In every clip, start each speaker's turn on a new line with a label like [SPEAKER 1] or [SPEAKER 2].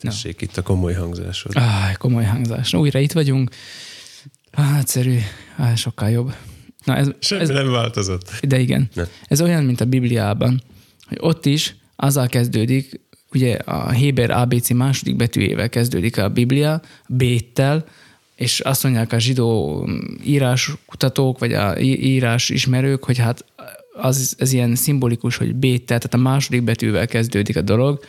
[SPEAKER 1] Tessék, itt a komoly hangzásod.
[SPEAKER 2] Ah, komoly hangzás. Újra itt vagyunk. Ah, egyszerű, ah, sokkal jobb.
[SPEAKER 1] Na, ez, Semmi ez, nem változott.
[SPEAKER 2] De igen. Ne. Ez olyan, mint a Bibliában, hogy ott is azzal kezdődik, ugye a Héber ABC második betűjével kezdődik a Biblia, B-tel, és azt mondják a zsidó íráskutatók, vagy a írás ismerők, hogy hát az, ez ilyen szimbolikus, hogy B, tehát a második betűvel kezdődik a dolog,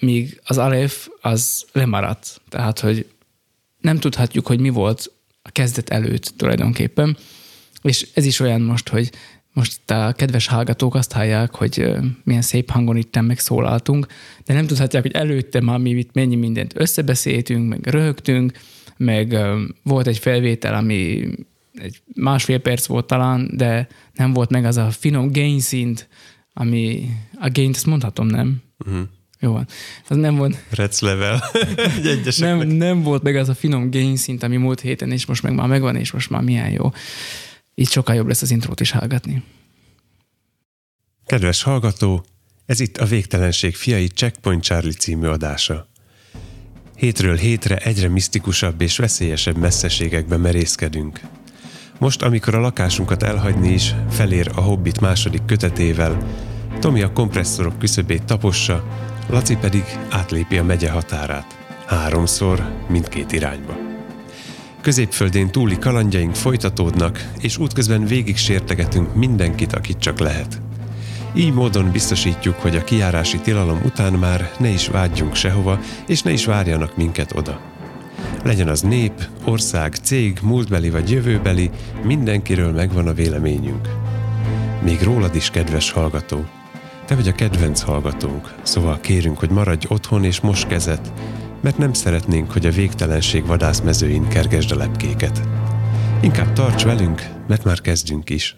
[SPEAKER 2] míg az alef az lemaradt. Tehát, hogy nem tudhatjuk, hogy mi volt a kezdet előtt tulajdonképpen. És ez is olyan most, hogy most a kedves hallgatók azt hallják, hogy milyen szép hangon itt megszólaltunk, de nem tudhatják, hogy előtte már mi itt mennyi mindent összebeszéltünk, meg röhögtünk, meg volt egy felvétel, ami egy másfél perc volt talán, de nem volt meg az a finom gain szint, ami a gain ezt mondhatom, nem? Uh-huh. Jó van. Az nem volt...
[SPEAKER 1] Rec level.
[SPEAKER 2] nem, nem volt meg az a finom gain szint, ami múlt héten, és most meg már megvan, és most már milyen jó. Így sokkal jobb lesz az intrót is hallgatni.
[SPEAKER 1] Kedves hallgató, ez itt a Végtelenség fiai Checkpoint Charlie című adása. Hétről hétre egyre misztikusabb és veszélyesebb messzeségekbe merészkedünk. Most, amikor a lakásunkat elhagyni is, felér a Hobbit második kötetével, Tomi a kompresszorok küszöbét tapossa, Laci pedig átlépi a megye határát. Háromszor, mindkét irányba. Középföldén túli kalandjaink folytatódnak, és útközben végig sértegetünk mindenkit, akit csak lehet. Így módon biztosítjuk, hogy a kiárási tilalom után már ne is vágyjunk sehova, és ne is várjanak minket oda. Legyen az nép, ország, cég, múltbeli vagy jövőbeli, mindenkiről megvan a véleményünk. Még rólad is, kedves hallgató. Te vagy a kedvenc hallgatónk, szóval kérünk, hogy maradj otthon és most kezet, mert nem szeretnénk, hogy a végtelenség vadászmezőin kergesd a lepkéket. Inkább tarts velünk, mert már kezdünk is.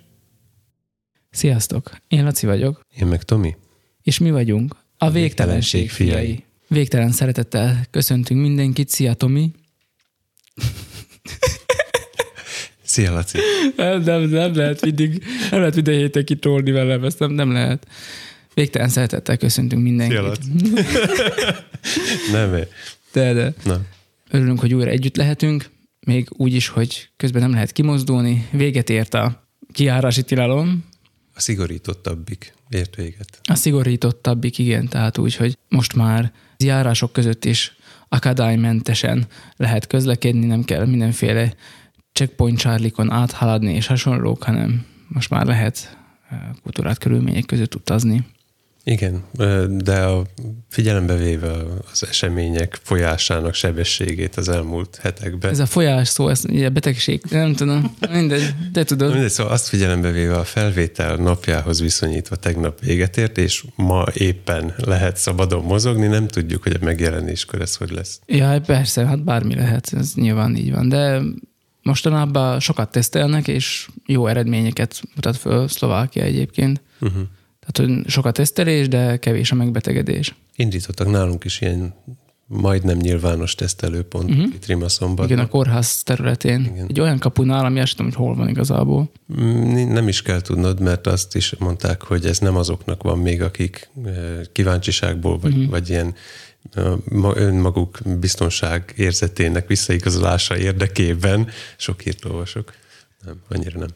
[SPEAKER 2] Sziasztok! Én Laci vagyok.
[SPEAKER 1] Én meg Tomi.
[SPEAKER 2] És mi vagyunk a, a végtelenség, végtelenség fiai. fiai. Végtelen szeretettel köszöntünk mindenkit. Szia, Tomi!
[SPEAKER 1] Szia, Laci!
[SPEAKER 2] Nem, nem, nem lehet mindig, nem lehet minden héten kitolni velem, ezt nem, nem lehet. Végtelen szeretettel köszöntünk mindenkit.
[SPEAKER 1] Nem,
[SPEAKER 2] De, de. Na. Örülünk, hogy újra együtt lehetünk, még úgy is, hogy közben nem lehet kimozdulni. Véget ért a kiárási tilalom.
[SPEAKER 1] A szigorítottabbik ért véget.
[SPEAKER 2] A szigorítottabbik, igen, tehát úgy, hogy most már járások között is akadálymentesen lehet közlekedni, nem kell mindenféle checkpoint csárlikon áthaladni és hasonlók, hanem most már lehet eh, kultúrát körülmények között utazni.
[SPEAKER 1] Igen, de a figyelembe véve az események folyásának sebességét az elmúlt hetekben.
[SPEAKER 2] Ez a folyás szó, ez ugye betegség, nem tudom, mindegy, de tudod.
[SPEAKER 1] Mindegy, szóval azt figyelembe véve a felvétel napjához viszonyítva tegnap véget ért, és ma éppen lehet szabadon mozogni, nem tudjuk, hogy a megjelenéskor ez hogy lesz.
[SPEAKER 2] Ja, persze, hát bármi lehet, ez nyilván így van, de mostanában sokat tesztelnek, és jó eredményeket mutat föl Szlovákia egyébként. Uh-huh. Tehát, hogy sokat tesztelés, de kevés a megbetegedés.
[SPEAKER 1] Indítottak nálunk is ilyen majdnem nyilvános tesztelőpont uh-huh. itt Rimaszomban.
[SPEAKER 2] Igen, a kórház területén. Igen. Egy olyan kapunál, ami azt tudom, hogy hol van igazából.
[SPEAKER 1] Mm, nem is kell tudnod, mert azt is mondták, hogy ez nem azoknak van még, akik eh, kíváncsiságból, vagy, uh-huh. vagy ilyen eh, önmaguk biztonság érzetének visszaigazolása érdekében. Sok írt olvasok. Nem, annyira nem.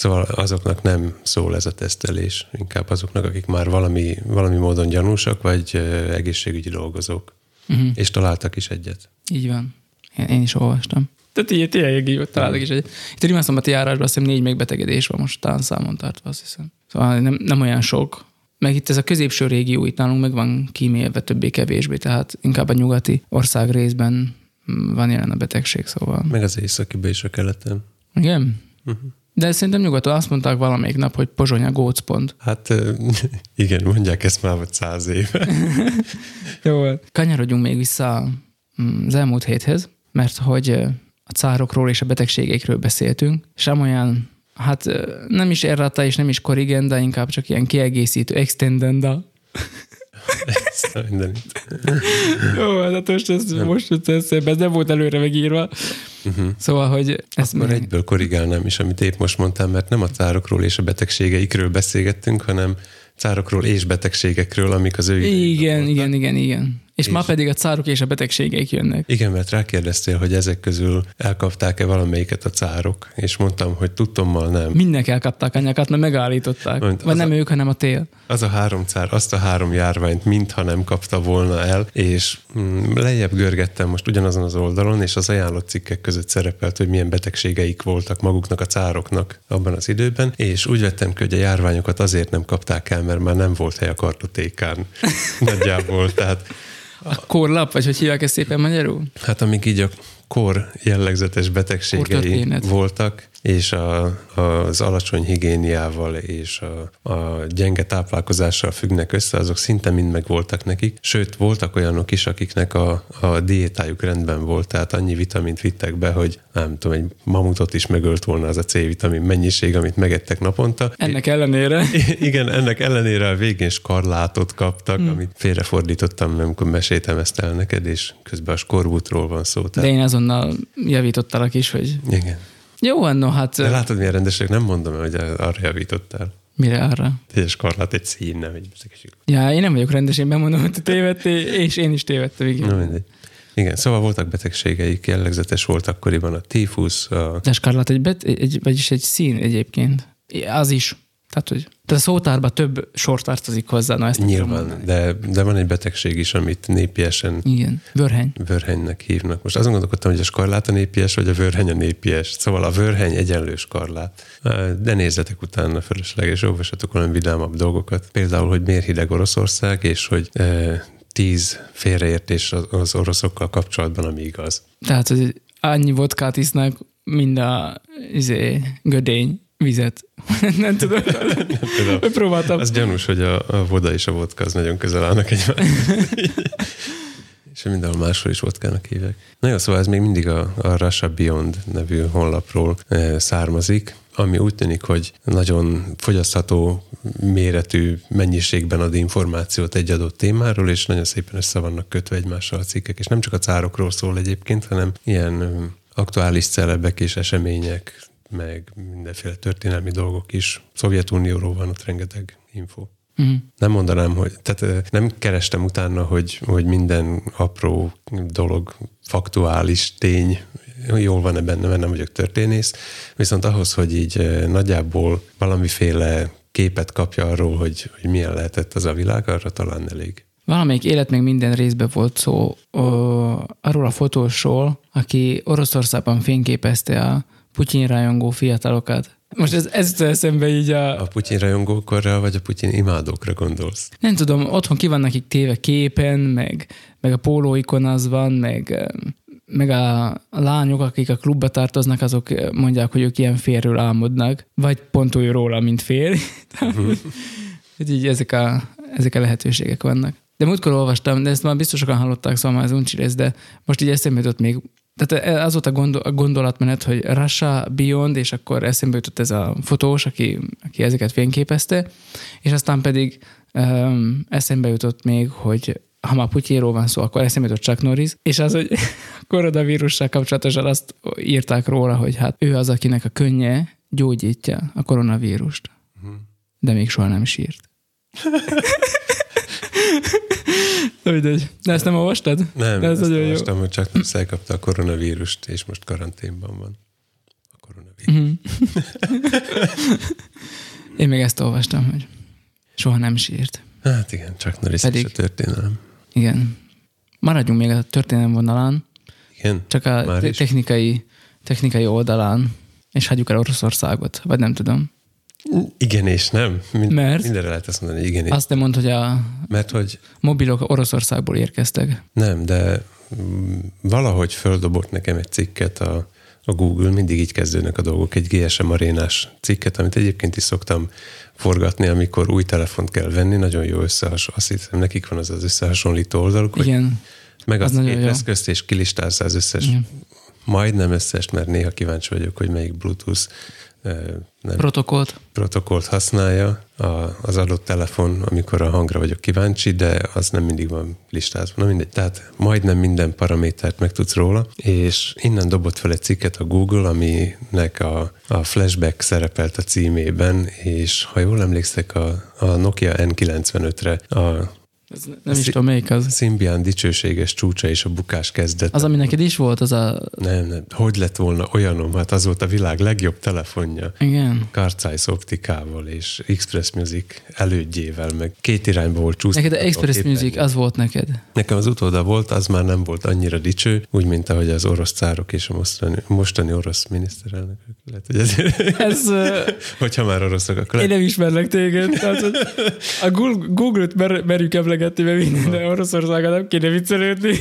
[SPEAKER 1] Szóval azoknak nem szól ez a tesztelés, inkább azoknak, akik már valami, valami módon gyanúsak, vagy egészségügyi dolgozók. Uh-huh. És találtak is egyet.
[SPEAKER 2] Így van. Én, is olvastam. Tehát így tényleg így találtak is egyet. Itt a Rimasztombati járásban azt hiszem négy megbetegedés van most talán számon tartva, azt hiszem. Szóval nem, nem olyan sok. Meg itt ez a középső régió itt nálunk meg van kímélve többé-kevésbé, tehát inkább a nyugati ország részben van jelen a betegség, szóval.
[SPEAKER 1] Meg az északi és a keleten.
[SPEAKER 2] Igen? Uh-huh. De szerintem nyugodtan azt mondták valamelyik nap, hogy Pozsonya gócpont.
[SPEAKER 1] Hát igen, mondják ezt már vagy száz éve.
[SPEAKER 2] Jó, kanyarodjunk még vissza mm, az elmúlt héthez, mert hogy a cárokról és a betegségekről beszéltünk, és nem olyan, hát nem is errata és nem is korrigenda, inkább csak ilyen kiegészítő, extendenda. Jó, hát most ez most ez, ez nem volt előre megírva. Uh-huh. Szóval, hogy
[SPEAKER 1] ezt Akkor meg... egyből korrigálnám is, amit épp most mondtam, mert nem a cárokról és a betegségeikről beszélgettünk, hanem cárokról és betegségekről, amik az ő
[SPEAKER 2] Igen, igen, igen, igen. És, és ma pedig a cárok és a betegségeik jönnek.
[SPEAKER 1] Igen, mert rákérdeztél, hogy ezek közül elkapták-e valamelyiket a cárok, és mondtam, hogy tudtommal nem.
[SPEAKER 2] Mindenki elkapták anyákat, mert megállították. Mondta, Vagy nem a, ők, hanem a tél.
[SPEAKER 1] Az a három cár, azt a három járványt mintha nem kapta volna el, és mm, lejjebb görgettem most ugyanazon az oldalon, és az ajánlott cikkek között szerepelt, hogy milyen betegségeik voltak maguknak a cároknak abban az időben, és úgy vettem ki, hogy a járványokat azért nem kapták el, mert már nem volt hely a kartotékán nagyjából. Tehát
[SPEAKER 2] a korlap, vagy hogy hívják ezt szépen magyarul?
[SPEAKER 1] Hát amik így a kor jellegzetes betegségei voltak, és a, az alacsony higiéniával és a, a gyenge táplálkozással függnek össze, azok szinte mind meg voltak nekik. Sőt, voltak olyanok is, akiknek a, a diétájuk rendben volt, tehát annyi vitamint vittek be, hogy nem tudom, egy mamutot is megölt volna az a C-vitamin mennyiség, amit megettek naponta.
[SPEAKER 2] Ennek ellenére?
[SPEAKER 1] Igen, ennek ellenére a végén skarlátot kaptak, hmm. amit félrefordítottam, amikor meséltem ezt el neked, és közben a skorbutról van szó.
[SPEAKER 2] Tehát... De én azonnal javítottalak is, hogy...
[SPEAKER 1] Igen
[SPEAKER 2] jó, no hát...
[SPEAKER 1] De látod, milyen rendesek, nem mondom, hogy arra javítottál.
[SPEAKER 2] Mire arra?
[SPEAKER 1] Egyes karlát egy szín, nem egy
[SPEAKER 2] beszélgeség. Ja, én nem vagyok rendes, én bemondom, hogy te tévedtél, és én is tévedtem, igen.
[SPEAKER 1] Na mindegy. Igen, szóval voltak betegségeik, jellegzetes volt akkoriban a tífusz. A...
[SPEAKER 2] De skarlát egy, bet, egy, vagyis egy szín egyébként. Az is. Tehát, hogy tehát a szótárban több sor tartozik hozzá. Na, ezt
[SPEAKER 1] Nyilván, de, de van egy betegség is, amit népiesen
[SPEAKER 2] Igen, vörheny.
[SPEAKER 1] vörhenynek hívnak. Most azon gondolkodtam, hogy a skarlát a népies, vagy a vörheny a népies. Szóval a vörheny egyenlő skarlát. De nézzetek utána fölösleges, olvassatok olyan vidámabb dolgokat. Például, hogy miért hideg Oroszország, és hogy e, tíz félreértés az oroszokkal kapcsolatban, ami igaz.
[SPEAKER 2] Tehát, hogy annyi vodkát isznak, mind a izé, gödény vizet. nem tudom. nem tudom. Próbáltam.
[SPEAKER 1] Az gyanús, hogy a, a voda és a vodka az nagyon közel állnak egymáshoz. és mindenhol máshol is vodkának hívják. Na jó, szóval ez még mindig a, a Russia Beyond nevű honlapról e, származik, ami úgy tűnik, hogy nagyon fogyasztható méretű mennyiségben ad információt egy adott témáról, és nagyon szépen össze vannak kötve egymással a cikkek, és nem csak a cárokról szól egyébként, hanem ilyen aktuális celebek és események, meg mindenféle történelmi dolgok is. Szovjetunióról van ott rengeteg info. Uh-huh. Nem mondanám, hogy, tehát nem kerestem utána, hogy, hogy minden apró dolog faktuális tény jól van-e benne, mert nem vagyok történész, viszont ahhoz, hogy így nagyjából valamiféle képet kapja arról, hogy, hogy milyen lehetett az a világ, arra talán elég.
[SPEAKER 2] Valamelyik élet még minden részben volt szó o, arról a fotósról, aki Oroszországban fényképezte a Putyin rajongó fiatalokat. Most ez, ez eszembe így a...
[SPEAKER 1] A Putyin rajongókorra, vagy a Putyin imádókra gondolsz?
[SPEAKER 2] Nem tudom, otthon ki van nekik téve képen, meg, meg a pólóikon az van, meg, meg a, a lányok, akik a klubba tartoznak, azok mondják, hogy ők ilyen férről álmodnak, vagy pont úgy róla, mint fér. Uh-huh. így ezek a, ezek a lehetőségek vannak. De múltkor olvastam, de ezt már biztos sokan hallották, szóval már ez uncsi lesz, de most így eszembe jutott még tehát az volt a, gondol, a gondolatmenet, hogy Russia Beyond, és akkor eszembe jutott ez a fotós, aki, aki ezeket fényképezte, és aztán pedig um, eszembe jutott még, hogy ha már Putyéról van szó, akkor eszembe jutott Chuck Norris, és az, hogy koronavírussal kapcsolatosan azt írták róla, hogy hát ő az, akinek a könnye gyógyítja a koronavírust. Uh-huh. De még soha nem sírt. Na mindegy. De ezt nem olvastad?
[SPEAKER 1] Nem, De ez ezt olvastam, jó. hogy csak elkapta a koronavírust, és most karanténban van. A koronavírus. Mm-hmm.
[SPEAKER 2] Én még ezt olvastam, hogy soha nem sírt.
[SPEAKER 1] Hát igen, csak Norris Pedig, a történelem.
[SPEAKER 2] Igen. Maradjunk még a történelem vonalán.
[SPEAKER 1] Igen,
[SPEAKER 2] Csak a technikai, technikai oldalán, és hagyjuk el Oroszországot, vagy nem tudom.
[SPEAKER 1] Igen és nem.
[SPEAKER 2] Mind, Mert?
[SPEAKER 1] Mindenre lehet azt mondani, igen és.
[SPEAKER 2] Azt nem mond, hogy a
[SPEAKER 1] Mert hogy...
[SPEAKER 2] mobilok Oroszországból érkeztek.
[SPEAKER 1] Nem, de mm, valahogy földobott nekem egy cikket a, a Google, mindig így kezdődnek a dolgok, egy GSM arénás cikket, amit egyébként is szoktam forgatni, amikor új telefont kell venni, nagyon jó összehasonlító, azt hiszem, nekik van az az összehasonlító oldaluk,
[SPEAKER 2] Igen.
[SPEAKER 1] meg az, az két eszközt, és kilistálsz az összes, Igen. majdnem összes, mert néha kíváncsi vagyok, hogy melyik Bluetooth
[SPEAKER 2] nem, protokollt.
[SPEAKER 1] protokollt használja a, az adott telefon, amikor a hangra vagyok kíváncsi, de az nem mindig van listázva. Na mindegy, tehát majdnem minden paramétert megtudsz róla, és innen dobott fel egy cikket a Google, aminek a, a flashback szerepelt a címében, és ha jól emlékszek, a, a Nokia N95-re a
[SPEAKER 2] Ez nem is tudom, melyik az.
[SPEAKER 1] Symbian dicsőséges csúcsa és a bukás kezdet.
[SPEAKER 2] Az, ami neked is volt, az a...
[SPEAKER 1] Nem, nem. Hogy lett volna olyanom? Hát az volt a világ legjobb telefonja.
[SPEAKER 2] Igen.
[SPEAKER 1] Carzice optikával és Express Music elődjével, meg két irányba volt csúsztatva.
[SPEAKER 2] Neked a Express
[SPEAKER 1] képernyő.
[SPEAKER 2] Music, az volt neked.
[SPEAKER 1] Nekem az utóda volt, az már nem volt annyira dicső, úgy, mint ahogy az orosz cárok és a mostani, mostani orosz miniszterelnökök. Lehet, hogy ezért,
[SPEAKER 2] Ez,
[SPEAKER 1] hogyha már oroszok, akkor
[SPEAKER 2] én nem ismerlek téged. Tehát, a Google- Google-t mer, merjük emlegetni, mert minden, de Oroszországon nem kéne viccelődni.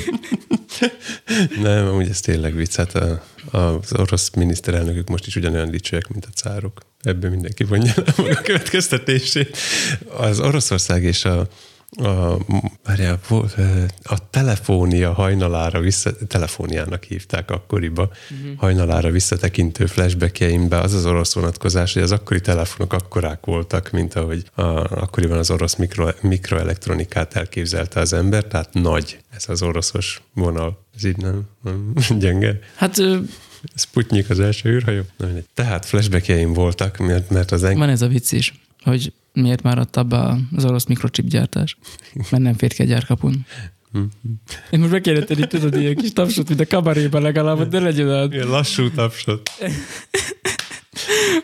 [SPEAKER 1] Nem, amúgy ez tényleg vicc. Hát a, az orosz miniszterelnökök most is ugyanolyan dicsőek, mint a cárok. Ebből mindenki vonja a maga következtetését. Az Oroszország és a, a, várjál, a telefónia hajnalára vissza, telefóniának hívták akkoriba, uh-huh. hajnalára visszatekintő flashbackjeimbe az az orosz vonatkozás, hogy az akkori telefonok akkorák voltak, mint ahogy a, akkoriban az orosz mikro, mikroelektronikát elképzelte az ember, tehát nagy ez az oroszos vonal. Ez így nem, nem gyenge.
[SPEAKER 2] Hát
[SPEAKER 1] Sputnik az első űrhajó. Tehát flashbackjeim voltak, mert, mert az en-
[SPEAKER 2] van ez a vicc is, hogy miért már adta be az orosz mikrochip gyártás, mert nem fér ki a gyárkapun. Én most tenni, tudod, ilyen kis tapsot, mint a kabaréban legalább, de legyen olyan,
[SPEAKER 1] Ilyen lassú tapsot.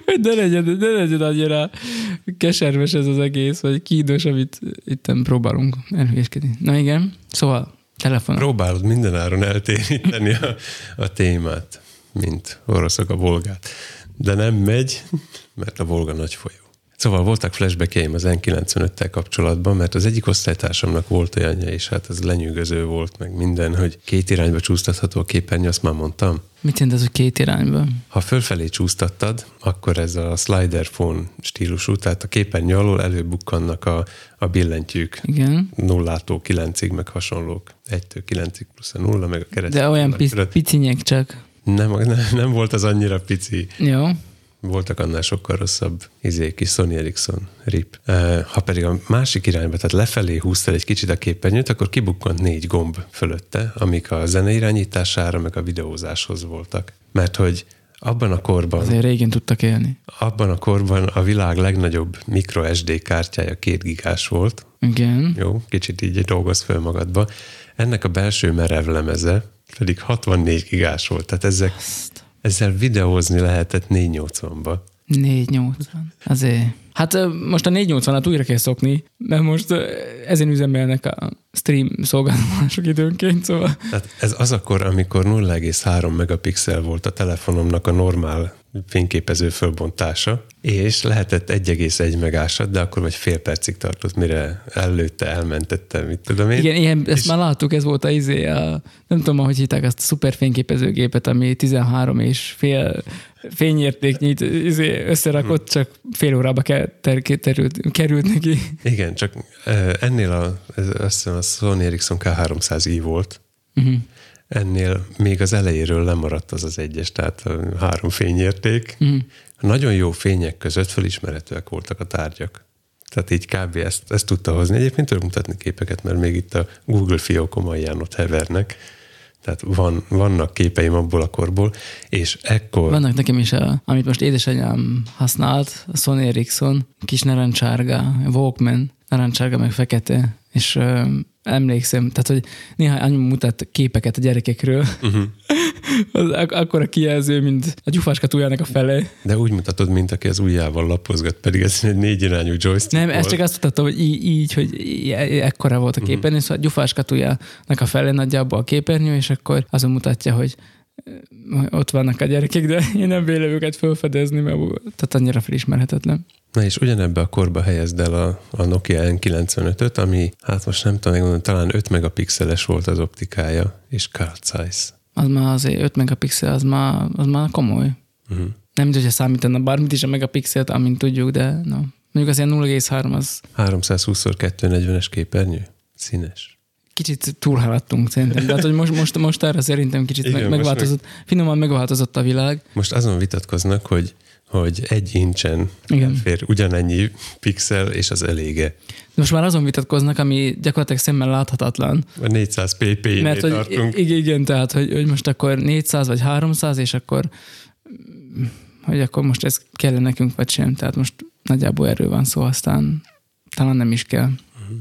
[SPEAKER 2] hogy ne legyen, ne legyen annyira keserves ez az egész, vagy kínos, amit itt próbálunk elhülyeskedni. Na igen, szóval telefon.
[SPEAKER 1] Próbálod mindenáron eltéríteni a, a témát, mint oroszok a volgát. De nem megy, mert a Volga nagy folyó. Szóval voltak flashbackjeim az N95-tel kapcsolatban, mert az egyik osztálytársamnak volt olyanja, és hát ez lenyűgöző volt, meg minden, hogy két irányba csúsztatható a képernyő, azt már mondtam.
[SPEAKER 2] Mit jelent ez, hogy két irányba?
[SPEAKER 1] Ha fölfelé csúsztattad, akkor ez a slider phone stílusú, tehát a képernyő alól előbukkannak a, a billentyűk
[SPEAKER 2] Igen.
[SPEAKER 1] nullától kilencig, meg hasonlók. Egytől kilencig plusz a nulla, meg a kereszt.
[SPEAKER 2] De olyan pic, picinyek csak.
[SPEAKER 1] nem, nem, nem volt az annyira pici.
[SPEAKER 2] Jó.
[SPEAKER 1] Voltak annál sokkal rosszabb izé, kis Sony Ericsson RIP. Ha pedig a másik irányba, tehát lefelé húztad egy kicsit a képernyőt, akkor kibukkant négy gomb fölötte, amik a zene irányítására, meg a videózáshoz voltak. Mert hogy abban a korban,
[SPEAKER 2] Azért régen tudtak élni.
[SPEAKER 1] abban a korban a világ legnagyobb micro SD kártyája két gigás volt.
[SPEAKER 2] Igen.
[SPEAKER 1] Jó, kicsit így dolgoz föl magadba. Ennek a belső merev lemeze pedig 64 gigás volt, tehát ezek, ezzel videózni lehetett 480-ba.
[SPEAKER 2] 480. Azért. Hát most a 480-at újra kell szokni, mert most ezen üzemelnek a stream szolgáltatások időnként, szóval
[SPEAKER 1] Tehát ez az akkor, amikor 0,3 megapixel volt a telefonomnak a normál fényképező fölbontása, és lehetett 1,1 megásat, de akkor vagy fél percig tartott, mire előtte, elmentette, mit tudom én.
[SPEAKER 2] igen, ilyen, ezt már láttuk, ez volt a izé, a, nem tudom, hogy hívták azt a szuper fényképezőgépet, ami 13 és fél fényértéknyit izé, összerakott, csak fél órába ke- ter- terült, került neki.
[SPEAKER 1] Igen, csak ennél a, azt hiszem a Sony Ericsson K300i volt,
[SPEAKER 2] Uh-huh.
[SPEAKER 1] Ennél még az elejéről lemaradt az az egyes, tehát három fényérték.
[SPEAKER 2] Uh-huh.
[SPEAKER 1] Nagyon jó fények között felismerhetőek voltak a tárgyak. Tehát így kb. ezt, ezt tudta hozni. Egyébként tudok mutatni képeket, mert még itt a Google fiókom alján ott hevernek. Tehát van, vannak képeim abból a korból, és ekkor...
[SPEAKER 2] Vannak nekem is, a, amit most édesanyám használt, a Sony Ericsson, kis narancsárga, Walkman, narancsárga meg fekete, és ö, emlékszem, tehát, hogy néha anyu mutat képeket a gyerekekről, uh-huh. az ak- akkora kijelző, mint a gyufáskatújának a fele.
[SPEAKER 1] De úgy mutatod, mint aki az ujjával lapozgat, pedig ez egy négyirányú joystick
[SPEAKER 2] Nem,
[SPEAKER 1] volt.
[SPEAKER 2] ezt csak azt mutatta, hogy így, így hogy í- ekkora volt a képernyő, szóval a gyufáskatújának a fele nagyjából a képernyő, és akkor azon mutatja, hogy hogy ott vannak a gyerekek, de én nem vélem őket felfedezni, mert tehát annyira felismerhetetlen.
[SPEAKER 1] Na és ugyanebbe a korba helyezd el a, a Nokia N95-öt, ami, hát most nem tudom megmondani, talán 5 megapixeles volt az optikája, és card size.
[SPEAKER 2] Az már azért 5 megapixel, az már, az már komoly.
[SPEAKER 1] Uh-huh.
[SPEAKER 2] Nem tudja számítani bármit is a megapixelt, amint tudjuk, de no. mondjuk az ilyen 0,3 az
[SPEAKER 1] 320x240-es képernyő? Színes.
[SPEAKER 2] kicsit túlhaladtunk szerintem. De hát, hogy most, most, most erre szerintem kicsit
[SPEAKER 1] Igen, most
[SPEAKER 2] megváltozott, finoman megváltozott a világ.
[SPEAKER 1] Most azon vitatkoznak, hogy, hogy egy incsen
[SPEAKER 2] Igen.
[SPEAKER 1] fér ugyanennyi pixel, és az elége.
[SPEAKER 2] De most már azon vitatkoznak, ami gyakorlatilag szemmel láthatatlan.
[SPEAKER 1] A 400 ppi
[SPEAKER 2] Mert hogy
[SPEAKER 1] tartunk.
[SPEAKER 2] igen, igen, tehát hogy, hogy most akkor 400 vagy 300, és akkor hogy akkor most ez kell nekünk, vagy sem. Tehát most nagyjából erről van szó, aztán talán nem is kell.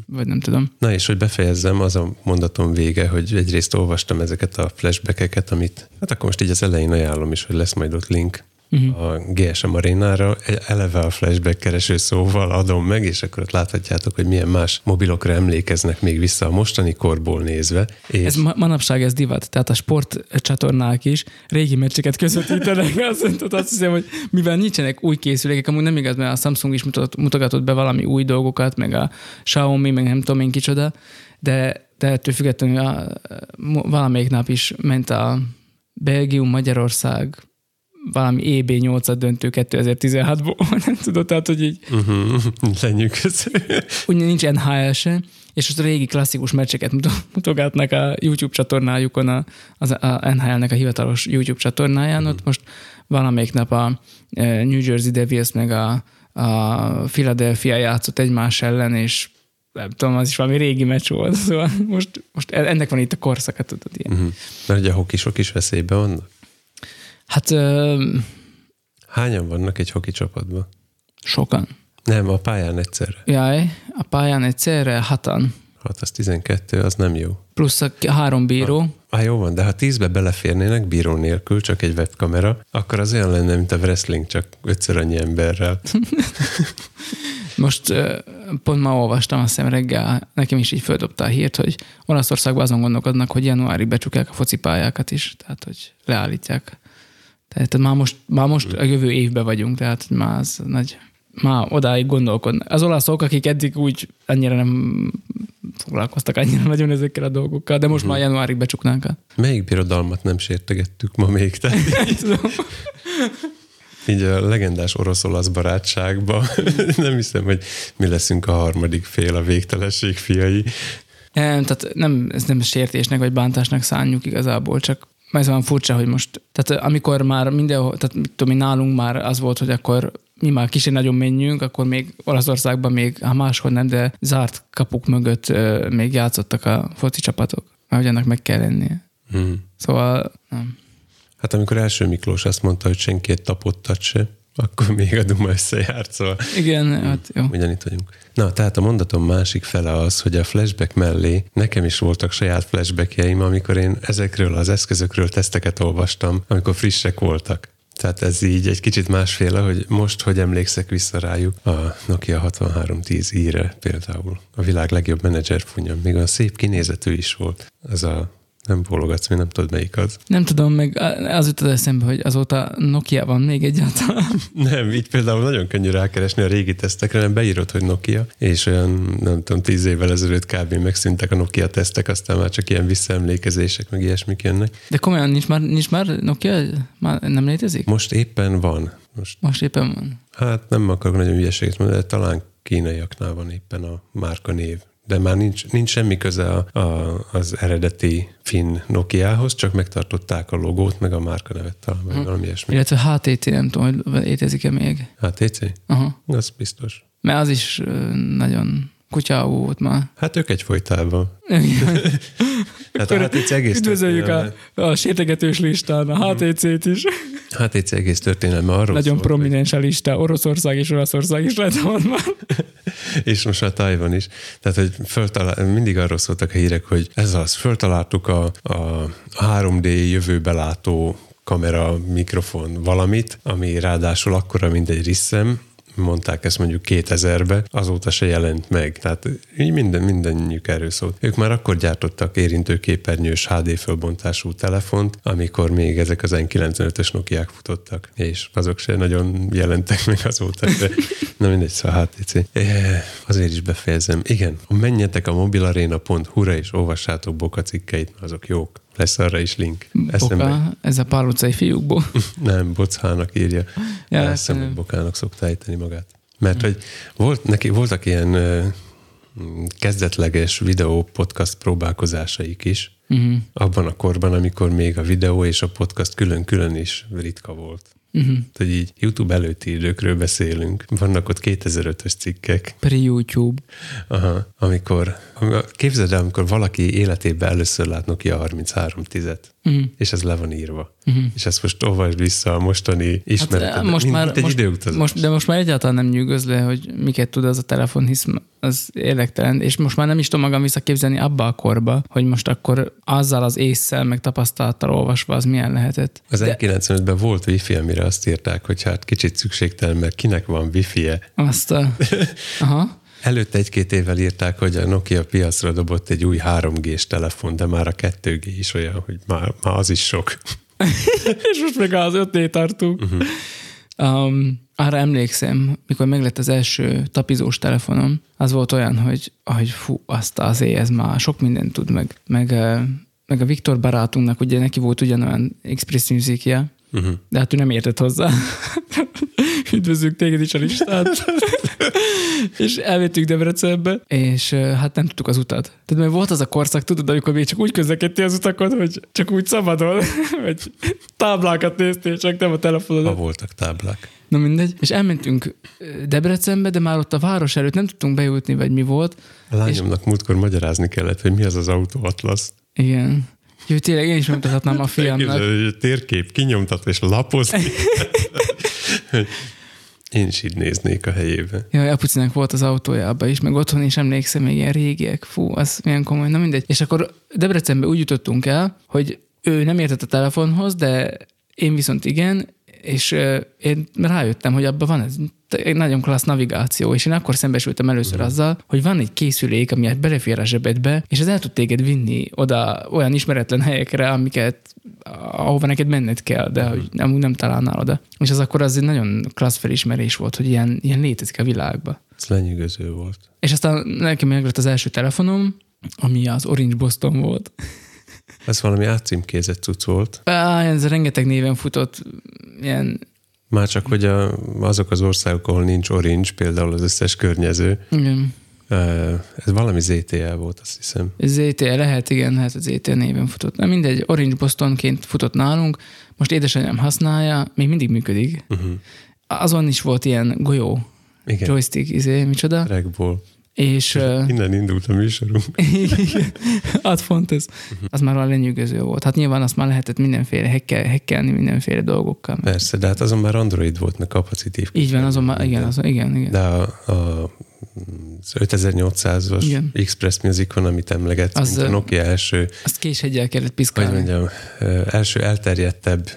[SPEAKER 2] vagy nem tudom.
[SPEAKER 1] Na és hogy befejezzem, az a mondatom vége, hogy egyrészt olvastam ezeket a flashbackeket, amit, hát akkor most így az elején ajánlom is, hogy lesz majd ott link uh-huh. a GSM arénára, eleve a flashback kereső szóval adom meg, és akkor ott láthatjátok, hogy milyen más mobilokra emlékeznek még vissza a mostani korból nézve. És...
[SPEAKER 2] Ez ma- manapság ez divat, tehát a sportcsatornák is régi meccseket közvetítenek. azt, azt hiszem, hogy mivel nincsenek új készülékek, amúgy nem igaz, mert a Samsung is mutat, mutogatott be valami új dolgokat, meg a Xiaomi, meg nem tudom én kicsoda, de, de ettől függetlenül a, valamelyik nap is ment a Belgium, Magyarország, valami EB8 döntő 2016-ból, nem tudod, tehát, hogy így...
[SPEAKER 1] Uh-huh, lenyűgöző.
[SPEAKER 2] Úgy nincs NHL se, és most a régi klasszikus meccseket mutogatnak a YouTube csatornájukon, a, az, a NHL-nek a hivatalos YouTube csatornáján, uh-huh. ott most valamelyik nap a e, New Jersey Devils meg a, a Philadelphia játszott egymás ellen, és nem tudom, az is valami régi meccs volt, szóval most, most ennek van itt a korszaka, tudod, ilyen. Uh-huh.
[SPEAKER 1] Mert ugye a hokisok is veszélyben vannak?
[SPEAKER 2] Hát... Ö...
[SPEAKER 1] Hányan vannak egy hoki csapatban?
[SPEAKER 2] Sokan.
[SPEAKER 1] Nem, a pályán egyszerre.
[SPEAKER 2] Jaj, a pályán egyszerre hatan.
[SPEAKER 1] Hát az 12, az nem jó.
[SPEAKER 2] Plusz a három bíró.
[SPEAKER 1] Ah, jó van, de ha tízbe beleférnének bíró nélkül, csak egy webkamera, akkor az olyan lenne, mint a wrestling, csak ötször annyi emberrel.
[SPEAKER 2] Most pont ma olvastam, azt hiszem reggel, nekem is így földobta a hírt, hogy Olaszországban azon gondolkodnak, hogy januári becsukják a focipályákat is, tehát hogy leállítják tehát már most, már most a jövő évben vagyunk, tehát már az nagy, már odáig gondolkodnak. Az olaszok, akik eddig úgy annyira nem foglalkoztak annyira nagyon ezekkel a dolgokkal, de most uh-huh. már januárig becsuknánk.
[SPEAKER 1] Melyik birodalmat nem sértegettük ma még? Tehát így, így a legendás orosz-olasz barátságban nem hiszem, hogy mi leszünk a harmadik fél, a végtelenség fiai.
[SPEAKER 2] Nem, tehát nem, ez nem sértésnek vagy bántásnak szánjuk igazából, csak ez van furcsa, hogy most, tehát amikor már mindenhol, tehát mit tudom, nálunk már az volt, hogy akkor mi már kicsi nagyon menjünk, akkor még Olaszországban még, ha máshol nem, de zárt kapuk mögött euh, még játszottak a foci csapatok, mert hogy ennek meg kell lennie. Hmm. Szóval nem.
[SPEAKER 1] Hát amikor első Miklós azt mondta, hogy senki egy tapottat se, akkor még a Duma összejárt, szóval...
[SPEAKER 2] Igen, hát jó.
[SPEAKER 1] Ugyanitt vagyunk. Na, tehát a mondatom másik fele az, hogy a flashback mellé nekem is voltak saját flashbackjeim, amikor én ezekről az eszközökről teszteket olvastam, amikor frissek voltak. Tehát ez így egy kicsit másféle, hogy most, hogy emlékszek vissza rájuk, a Nokia 6310 íre például, a világ legjobb menedzserfunja, még olyan szép kinézetű is volt. Ez a nem bólogatsz, mi nem tudod melyik az.
[SPEAKER 2] Nem tudom, meg az jutott eszembe, hogy azóta Nokia van még egyáltalán.
[SPEAKER 1] Nem, így például nagyon könnyű rákeresni a régi tesztekre, nem beírod, hogy Nokia, és olyan, nem tudom, tíz évvel ezelőtt kb. megszűntek a Nokia tesztek, aztán már csak ilyen visszaemlékezések, meg ilyesmik jönnek.
[SPEAKER 2] De komolyan nincs már, nincs már Nokia? Már nem létezik?
[SPEAKER 1] Most éppen van.
[SPEAKER 2] Most, Most éppen van.
[SPEAKER 1] Hát nem akarok nagyon hülyeséget mondani, de talán kínaiaknál van éppen a márka név de már nincs, nincs semmi köze a, a, az eredeti finn Nokiahoz, csak megtartották a logót, meg a márka nevet talán, vagy hm. valami ilyesmi.
[SPEAKER 2] Illetve HTC, nem tudom, hogy létezik-e még.
[SPEAKER 1] HTC?
[SPEAKER 2] Aha.
[SPEAKER 1] Az biztos.
[SPEAKER 2] Mert az is nagyon kutya volt már.
[SPEAKER 1] Hát ők egyfolytában. hát a HTC egész
[SPEAKER 2] Üdvözöljük a, a sértegetős listán a HTC-t is.
[SPEAKER 1] HTC egész történelme arról
[SPEAKER 2] Nagyon szól, prominens a lista, Oroszország és Olaszország is lehet van
[SPEAKER 1] és most a Taiwan is. Tehát, hogy föltalál, mindig arról szóltak a hírek, hogy ez az, föltaláltuk a, a 3D jövőbelátó kamera, mikrofon, valamit, ami ráadásul akkora, mint egy risszem, mondták ezt mondjuk 2000-be, azóta se jelent meg. Tehát így minden, mindennyük erről szólt. Ők már akkor gyártottak érintőképernyős HD fölbontású telefont, amikor még ezek az N95-ös Nokiák futottak, és azok se nagyon jelentek meg azóta, de na mindegy, szóval HTC. Azért is befejezem. Igen, menjetek a mobilarena.hu-ra és olvassátok Boka cikkeit, azok jók. Lesz arra is link.
[SPEAKER 2] Boka, ez a pál utcai fiúkból.
[SPEAKER 1] Nem, Bocának írja. Ja, Eszem, hogy Bokának szokta ejteni magát. Mert hogy volt, neki voltak ilyen kezdetleges videó podcast próbálkozásaik is, uh-huh. abban a korban, amikor még a videó és a podcast külön-külön is ritka volt. Uh-huh. hogy így YouTube előtti időkről beszélünk. Vannak ott 2005-ös cikkek.
[SPEAKER 2] Pre-YouTube.
[SPEAKER 1] Aha, amikor, képzeld el, amikor valaki életében először lát Nokia 33 tizet, uh-huh. és ez le van írva. Uh-huh. És ezt most olvasd vissza a mostani ismeretet. Hát,
[SPEAKER 2] most mint, már, mint egy most, most, de most már egyáltalán nem nyűgöz le, hogy miket tud az a telefon, hisz az érdektelen, és most már nem is tudom magam visszaképzelni abba a korba, hogy most akkor azzal az észszel, meg tapasztalattal olvasva az milyen lehetett.
[SPEAKER 1] Az De... 95-ben volt wifi, amire azt írták, hogy hát kicsit szükségtelen, mert kinek van wifi-e.
[SPEAKER 2] Azt a... Aha.
[SPEAKER 1] Előtte egy-két évvel írták, hogy a Nokia piacra dobott egy új 3G-s telefon, de már a 2G is olyan, hogy már, már az is sok.
[SPEAKER 2] és most meg az 5 tartunk. Uh-huh. Um, arra emlékszem, mikor meglett az első tapizós telefonom, az volt olyan, hogy, hogy fú, azt azért ez már sok mindent tud, meg, meg, meg a Viktor barátunknak, ugye neki volt ugyanolyan Express Musicja, uh-huh. de hát ő nem értett hozzá. Üdvözlünk téged is a listát. és elvittük Debrecenbe, és hát nem tudtuk az utat. Tehát mert volt az a korszak, tudod, amikor még csak úgy közlekedtél az utakon, hogy csak úgy szabadon, hogy táblákat néztél, csak nem a telefonod.
[SPEAKER 1] Ha voltak táblák.
[SPEAKER 2] Na mindegy. És elmentünk Debrecenbe, de már ott a város előtt nem tudtunk bejutni, vagy mi volt.
[SPEAKER 1] A lányomnak és... múltkor magyarázni kellett, hogy mi az az autóatlasz.
[SPEAKER 2] Igen. Jó, tényleg én is megmutathatnám a fiamnak.
[SPEAKER 1] Térkép kinyomtat és lapozni. Én is így néznék a helyébe.
[SPEAKER 2] Ja, apucinak volt az autójába is, meg otthon is emlékszem, még ilyen régiek. Fú, az milyen komoly, na mindegy. És akkor Debrecenbe úgy jutottunk el, hogy ő nem értett a telefonhoz, de én viszont igen, és én rájöttem, hogy abban van ez egy nagyon klassz navigáció, és én akkor szembesültem először uh-huh. azzal, hogy van egy készülék, ami belefér a zsebedbe, és ez el tud téged vinni oda olyan ismeretlen helyekre, amiket ahova neked menned kell, de uh-huh. hogy nem, nem találnál oda. És az akkor az egy nagyon klassz felismerés volt, hogy ilyen, ilyen létezik a világban.
[SPEAKER 1] Ez lenyűgöző volt.
[SPEAKER 2] És aztán nekem meglett az első telefonom, ami az Orange Boston volt.
[SPEAKER 1] Ez valami átcímkézett cucc volt.
[SPEAKER 2] Á, ez rengeteg néven futott, ilyen...
[SPEAKER 1] Már csak, hogy a, azok az országok, ahol nincs orange, például az összes környező.
[SPEAKER 2] Igen.
[SPEAKER 1] Ez valami ZTL volt, azt hiszem.
[SPEAKER 2] ZTL lehet, igen, hát az ZTL néven futott. Na mindegy, Orange Bostonként futott nálunk, most édesanyám használja, még mindig működik. Uh-huh. Azon is volt ilyen golyó, igen. joystick, izé, micsoda?
[SPEAKER 1] Trackball.
[SPEAKER 2] És,
[SPEAKER 1] Innen indult a műsorunk.
[SPEAKER 2] az fontos. Uh-huh. Az már a lenyűgöző volt. Hát nyilván azt már lehetett mindenféle hekkel, hekkelni mindenféle dolgokkal.
[SPEAKER 1] Persze, de hát azon már Android volt, meg kapacitív.
[SPEAKER 2] Így van, azon már, igen, azon, igen, igen.
[SPEAKER 1] De a, a az 5800-as Igen. Express Musicon, amit emlegetsz, az, mint a Nokia első...
[SPEAKER 2] Azt késhegyel kellett piszkálni.
[SPEAKER 1] Hogy mondjam, első elterjedtebb